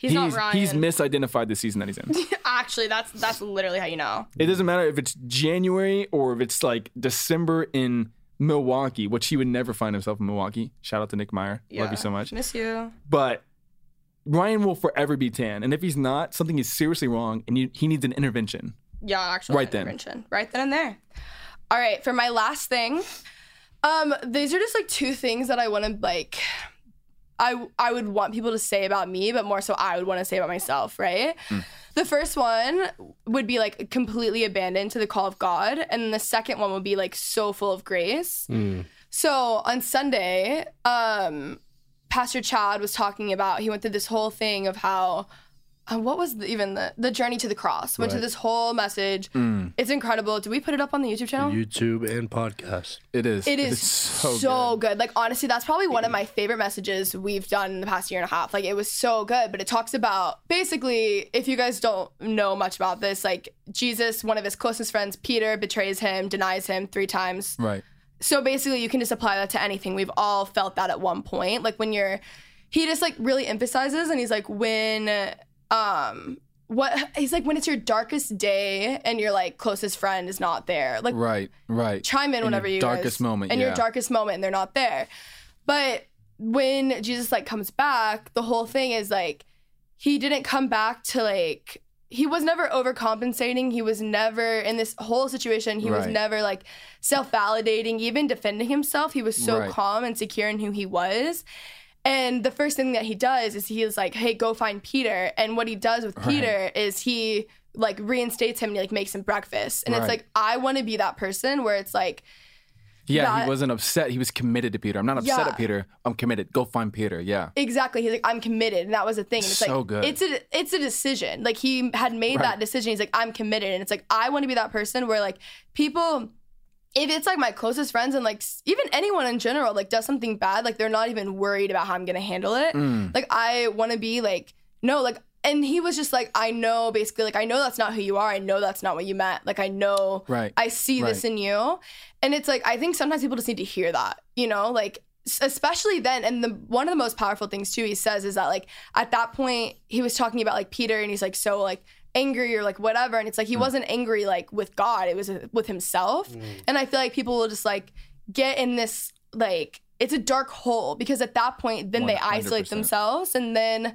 He's, not Ryan. he's misidentified the season that he's in. (laughs) Actually, that's that's literally how you know. It doesn't matter if it's January or if it's like December in Milwaukee, which he would never find himself in Milwaukee. Shout out to Nick Meyer. Love you so much. Miss you. But Ryan will forever be tan. And if he's not, something is seriously wrong and you, he needs an intervention. Yeah, actually. Right then. intervention. Right then and there. All right, for my last thing, um, these are just like two things that I want to like. I I would want people to say about me, but more so I would want to say about myself, right? Hmm. The first one would be like completely abandoned to the call of God, and then the second one would be like so full of grace. So on Sunday, um, Pastor Chad was talking about he went through this whole thing of how uh, what was the, even the the journey to the cross went to this whole message. It's incredible. Did we put it up on the YouTube channel? YouTube and podcast. It is. It is It's so, good. Like honestly, that's probably one of my favorite messages we've done in the past year and a half. Like it was so good, but it talks about basically if you guys don't know much about this, like Jesus, one of his closest friends, Peter, betrays him, denies him three times. Right. So basically, you can just apply that to anything. We've all felt that at one point. Like when you're, he just like really emphasizes, and he's like when, um, what he's like when it's your darkest day and your like closest friend is not there. Like Right. Right. chime in your whenever you darkest guys, moment. in yeah. your darkest moment and they're not there but when jesus like comes back the whole thing is like he didn't come back to like he was never overcompensating he was never in this whole situation he was never like self-validating even defending himself he was so Right. calm and secure in who he was and the first thing that he does is he is like, "Hey, go find Peter." And what he does with Peter is he like reinstates him and he like makes him breakfast. And it's like I want to be that person where it's like, Yeah, that- he wasn't upset. He was committed to Peter. I'm not upset Yeah. at Peter. I'm committed. Go find Peter. Yeah. exactly. He's like, I'm committed, and that was the thing. And it's So like, good. it's a it's a decision. Like he had made Right. that decision. He's like, I'm committed, and it's like I want to be that person where like people. If it's like my closest friends and like even anyone in general like does something bad, like they're not even worried about how I'm gonna handle it. Mm. Like I want to be like no, like and he was just like I know basically like I know that's not who you are. I know that's not what you meant. Like I know Right. I see this in you. And it's like I think sometimes people just need to hear that, you know, like especially then and the one of the most powerful things too he says is that like at that point he was talking about like Peter and he's like so like angry or like whatever. And it's like he wasn't angry like with God, it was with himself. And I feel like people will just like get in this like it's a dark hole because at that point then they isolate themselves. And then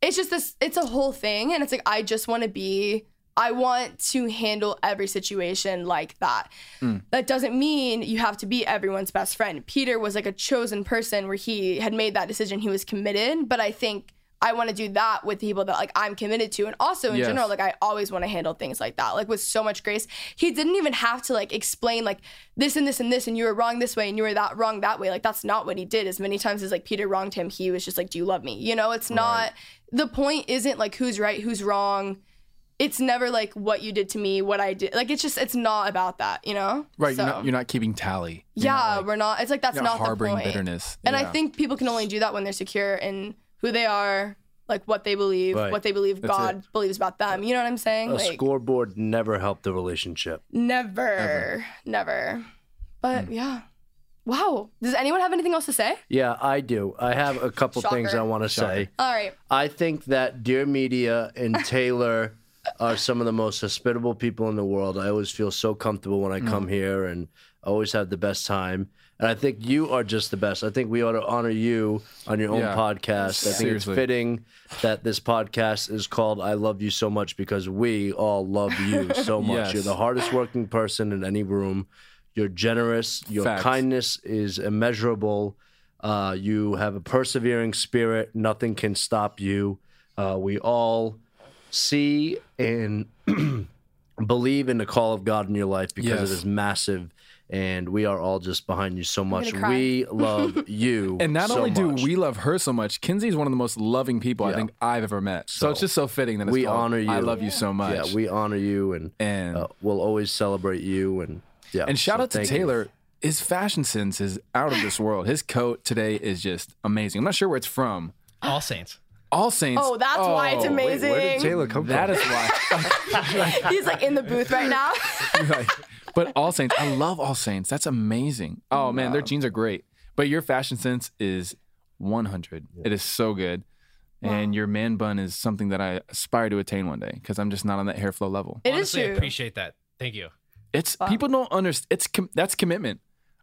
it's just this it's a whole thing. And it's like i just want to be i want to handle every situation like that. That doesn't mean you have to be everyone's best friend. Peter was like a chosen person where he had made that decision. He was committed. But i think i want to do that with people that like i'm committed to. And also in Yes. general like i always want to handle things like that like with so much grace. He didn't even have to like explain like this and this and this and you were wrong this way and you were that wrong that way. Like that's not what he did. As many times as like peter wronged him he was just like do you love me? You know it's not the point isn't like who's right who's wrong. It's never like what you did to me what i did. Like it's just it's not about that you know? Right. So- You're, not, you're not keeping tally. You're yeah not, like, we're not it's like that's not not harboring bitterness. and i think people can only do that when they're secure in who they are like what they believe Right. what they believe That's god believes about them you know what i'm saying A like scoreboard never helped the relationship. never never but Hmm. yeah wow does anyone have anything else to say Yeah, I do. I have a couple things Shocker. I want to say. all right I think that Dear Media and (laughs) Taylor are some of the most hospitable people in the world. I always feel so comfortable when I come here and I always have the best time. And I think you are just the best. I think we ought to honor you on your own Yeah. podcast. I think Seriously. it's fitting that this podcast is called I Love You So Much because we all love you (laughs) so much. Yes. You're the hardest working person in any room. You're generous. Your Facts. kindness is immeasurable. Uh, you have a persevering spirit. Nothing can stop you. Uh, we all see and (clears throat) believe in the call of God in your life because Yes. it is massive. And we are all just behind you so much. We (laughs) love you. And not so only do much. we love her so much, Kenzie is one of the most loving people I think I've ever met. So, So, it's just so fitting that it's we called honor you. I love you so much. Yeah, we honor you, and and uh, we'll always celebrate you. And yeah, and shout so out to thank you. Taylor. His fashion sense is out of this world. His coat today is just amazing. I'm not sure where it's from. All Saints. All Saints. oh that's why it's Oh, wait, amazing Where did Taylor come That from? is why. (laughs) he's like in the booth right now (laughs) Right. But All Saints, I love All Saints. That's amazing. Oh man, their jeans are great. But your fashion sense is 100. It is so good. And your man bun is something that I aspire to attain one day because I'm just not on that hair flow level. It is Honestly, I true appreciate that. Thank you. It's people don't understand. It's com- that's commitment.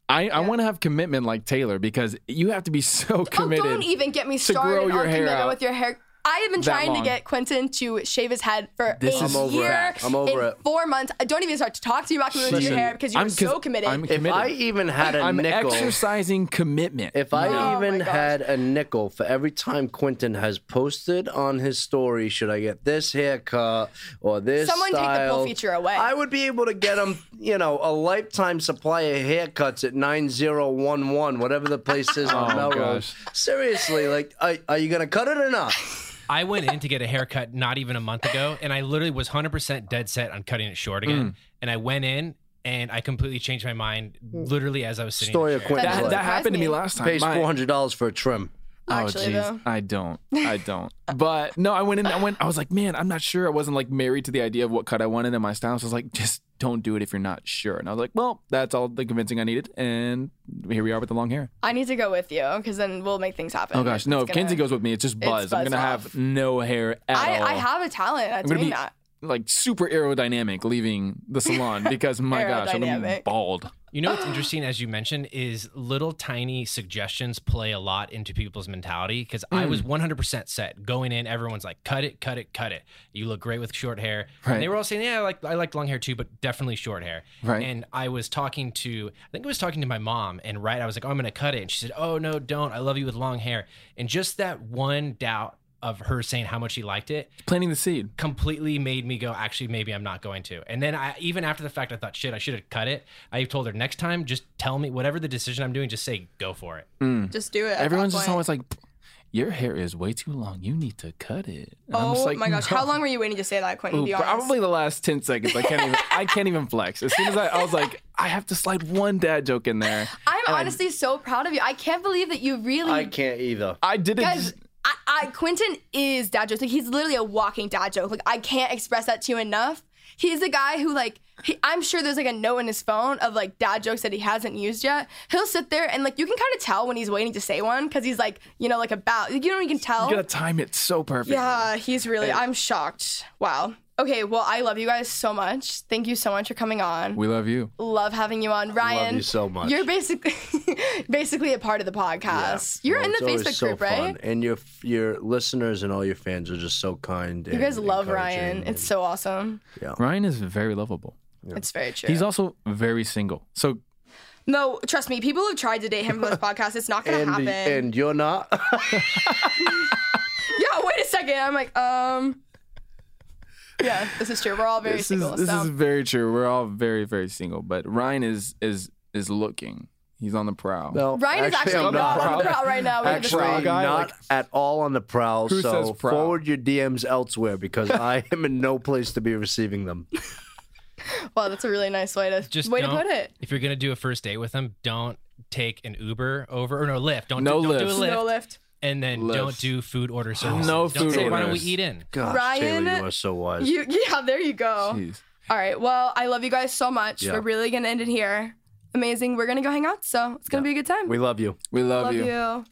I, I want to have commitment like Taylor because you have to be so Oh, committed. don't even get me started on commitment out. with your hair. I have been that trying long. to get Quinton to shave his head for This a is- I'm over year. it. I'm over in it. Four months. I don't even start to talk to you about gluing your Listen, hair because you're I'm- so committed. I'm If. I even had a I'm nickel, exercising commitment. if I Oh even my had a nickel for every time Quinton has posted on his story, should I get this haircut or this Someone take the style, full feature away. I would be able to get him, you know, a lifetime supply of haircuts at 9011, whatever the place is on (laughs) Oh, Melrose. gosh. Seriously, like, are, are you going to cut it or not? I went in to get a haircut not even a month ago, and I literally was 100% dead set on cutting it short Mm. again. And I went in, and I completely changed my mind literally as I was sitting. Story in of the chair. Quinton's That- that happened to me me. last time. Pays My- $400 for a trim. Oh, Actually, oh, jeez. I don't. I don't. But no, I went in. I went. I was like, man, I'm not sure. I wasn't like married to the idea of what cut I wanted in my style. So I was like, just don't do it if you're not sure. And I was like, well, that's all the convincing I needed. And here we are with the long hair. I need to go with you because then we'll make things happen. Oh gosh, no! It's If gonna- Kenzie goes with me, it's just buzz. It's I'm gonna off. have no hair at I, all. I have a talent at doing be that. like super aerodynamic leaving the salon because my (laughs) gosh, I'm gonna be bald. You know what's interesting, as you mentioned, is little tiny suggestions play a lot into people's mentality. Because I Mm. was 100% set going in. Everyone's like, "Cut it, cut it, cut it." You look great with short hair. Right. And they were all saying, "Yeah, I like I like long hair too, but definitely short hair." Right. And I was talking to, I think I was talking to my mom, and right, I was like, oh, "I'm gonna cut it," and she said, "Oh no, don't. I love you with long hair." And just that one doubt of her saying how much she liked it Planting the seed. completely made me go actually maybe i'm not going to and then i even after the fact i thought shit i should have cut it i told her next time just tell me whatever the decision i'm doing just say go for it mm. Just do it. Everyone's just point. always like, your hair is way too long. You need to cut it. And I'm Oh just like, my gosh! "No." How long were you waiting to say that, Quinton? Ooh, be probably the last 10 seconds. I can't even I can't even flex. As soon as I, I was like, I have to slide one dad joke in there. I'm And I- honestly so proud of you. I can't believe that you really I can't either. I did it. guys. just- I, Quinton is dad jokes. Like he's literally a walking dad joke. Like I can't express that to you enough. He's a guy who like he, I'm sure there's like a note in his phone of like dad jokes that he hasn't used yet. He'll sit there and like you can kind of tell when he's waiting to say one because he's like you know like about you know you can tell. you gotta time it so perfect. Yeah, he's really. I'm shocked. Wow. Okay, well, I love you guys so much. Thank you so much for coming on. We love you. love having you on, Ryan. Love you so much. You're basically (laughs) basically a part of the podcast. You're Well, in the Facebook so group, fun. right? And your your listeners and all your fans are just so kind. You guys love Ryan. It's so awesome. Yeah, Ryan is very lovable. It's very true. He's also very single. So no, trust me. People have tried to date him for this (laughs) podcast. It's not gonna and happen. and you're not. (laughs) yeah, wait a second. I'm like, um, yeah, this is true. We're all very this single. is this so. is very true. We're all very very single, but Ryan is is is looking. He's on the prowl. no, Ryan is actually I'm not on the prowl right now. We have this Actually, guy, not like- at all on the prowl. Who so says prowl? forward your DMs elsewhere because I (laughs) am in no place to be receiving them. (laughs) Wow, that's a really nice way to just way to put it. if you're gonna do a first date with them don't take an uber over or no lyft don't, No do, don't do a Lyft. lyft No Lyft. And then Lyft. don't do food order oh. service No don't food say why don't we eat in Gosh, Ryan, Taylor, you are so wise. You yeah, there you go. Jeez. All right. Well, I love you guys so much. Yeah. We're really gonna end it here. Amazing. We're gonna go hang out. So it's gonna be a good time. we love you. We love, love you. you.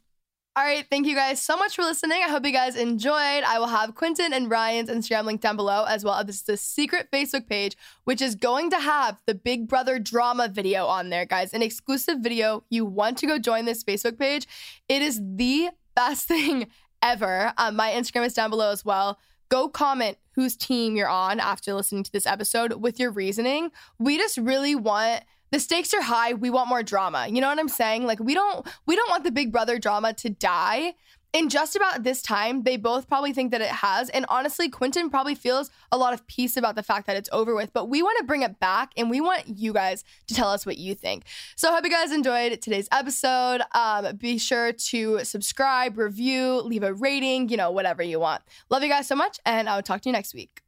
All right. Thank you guys so much for listening. I hope you guys enjoyed. I will have Quinton and Ryan's Instagram link down below, as well as the secret Facebook page, which is going to have the Big Brother drama video on there, guys. An exclusive video. You want to go join this Facebook page. It is the best (laughs) thing ever. Um, my Instagram is down below as well. Go comment whose team you're on after listening to this episode with your reasoning. We just really want the stakes are high. We want more drama. You know what I'm saying? Like we don't we don't want the Big Brother drama to die. In just about this time, they both probably think that it has. And honestly, Quinton probably feels a lot of peace about the fact that it's over with. But we want to bring it back and we want you guys to tell us what you think. So I hope you guys enjoyed today's episode. Um, be sure to subscribe, review, leave a rating, you know, whatever you want. Love you guys so much, and I'll talk to you next week.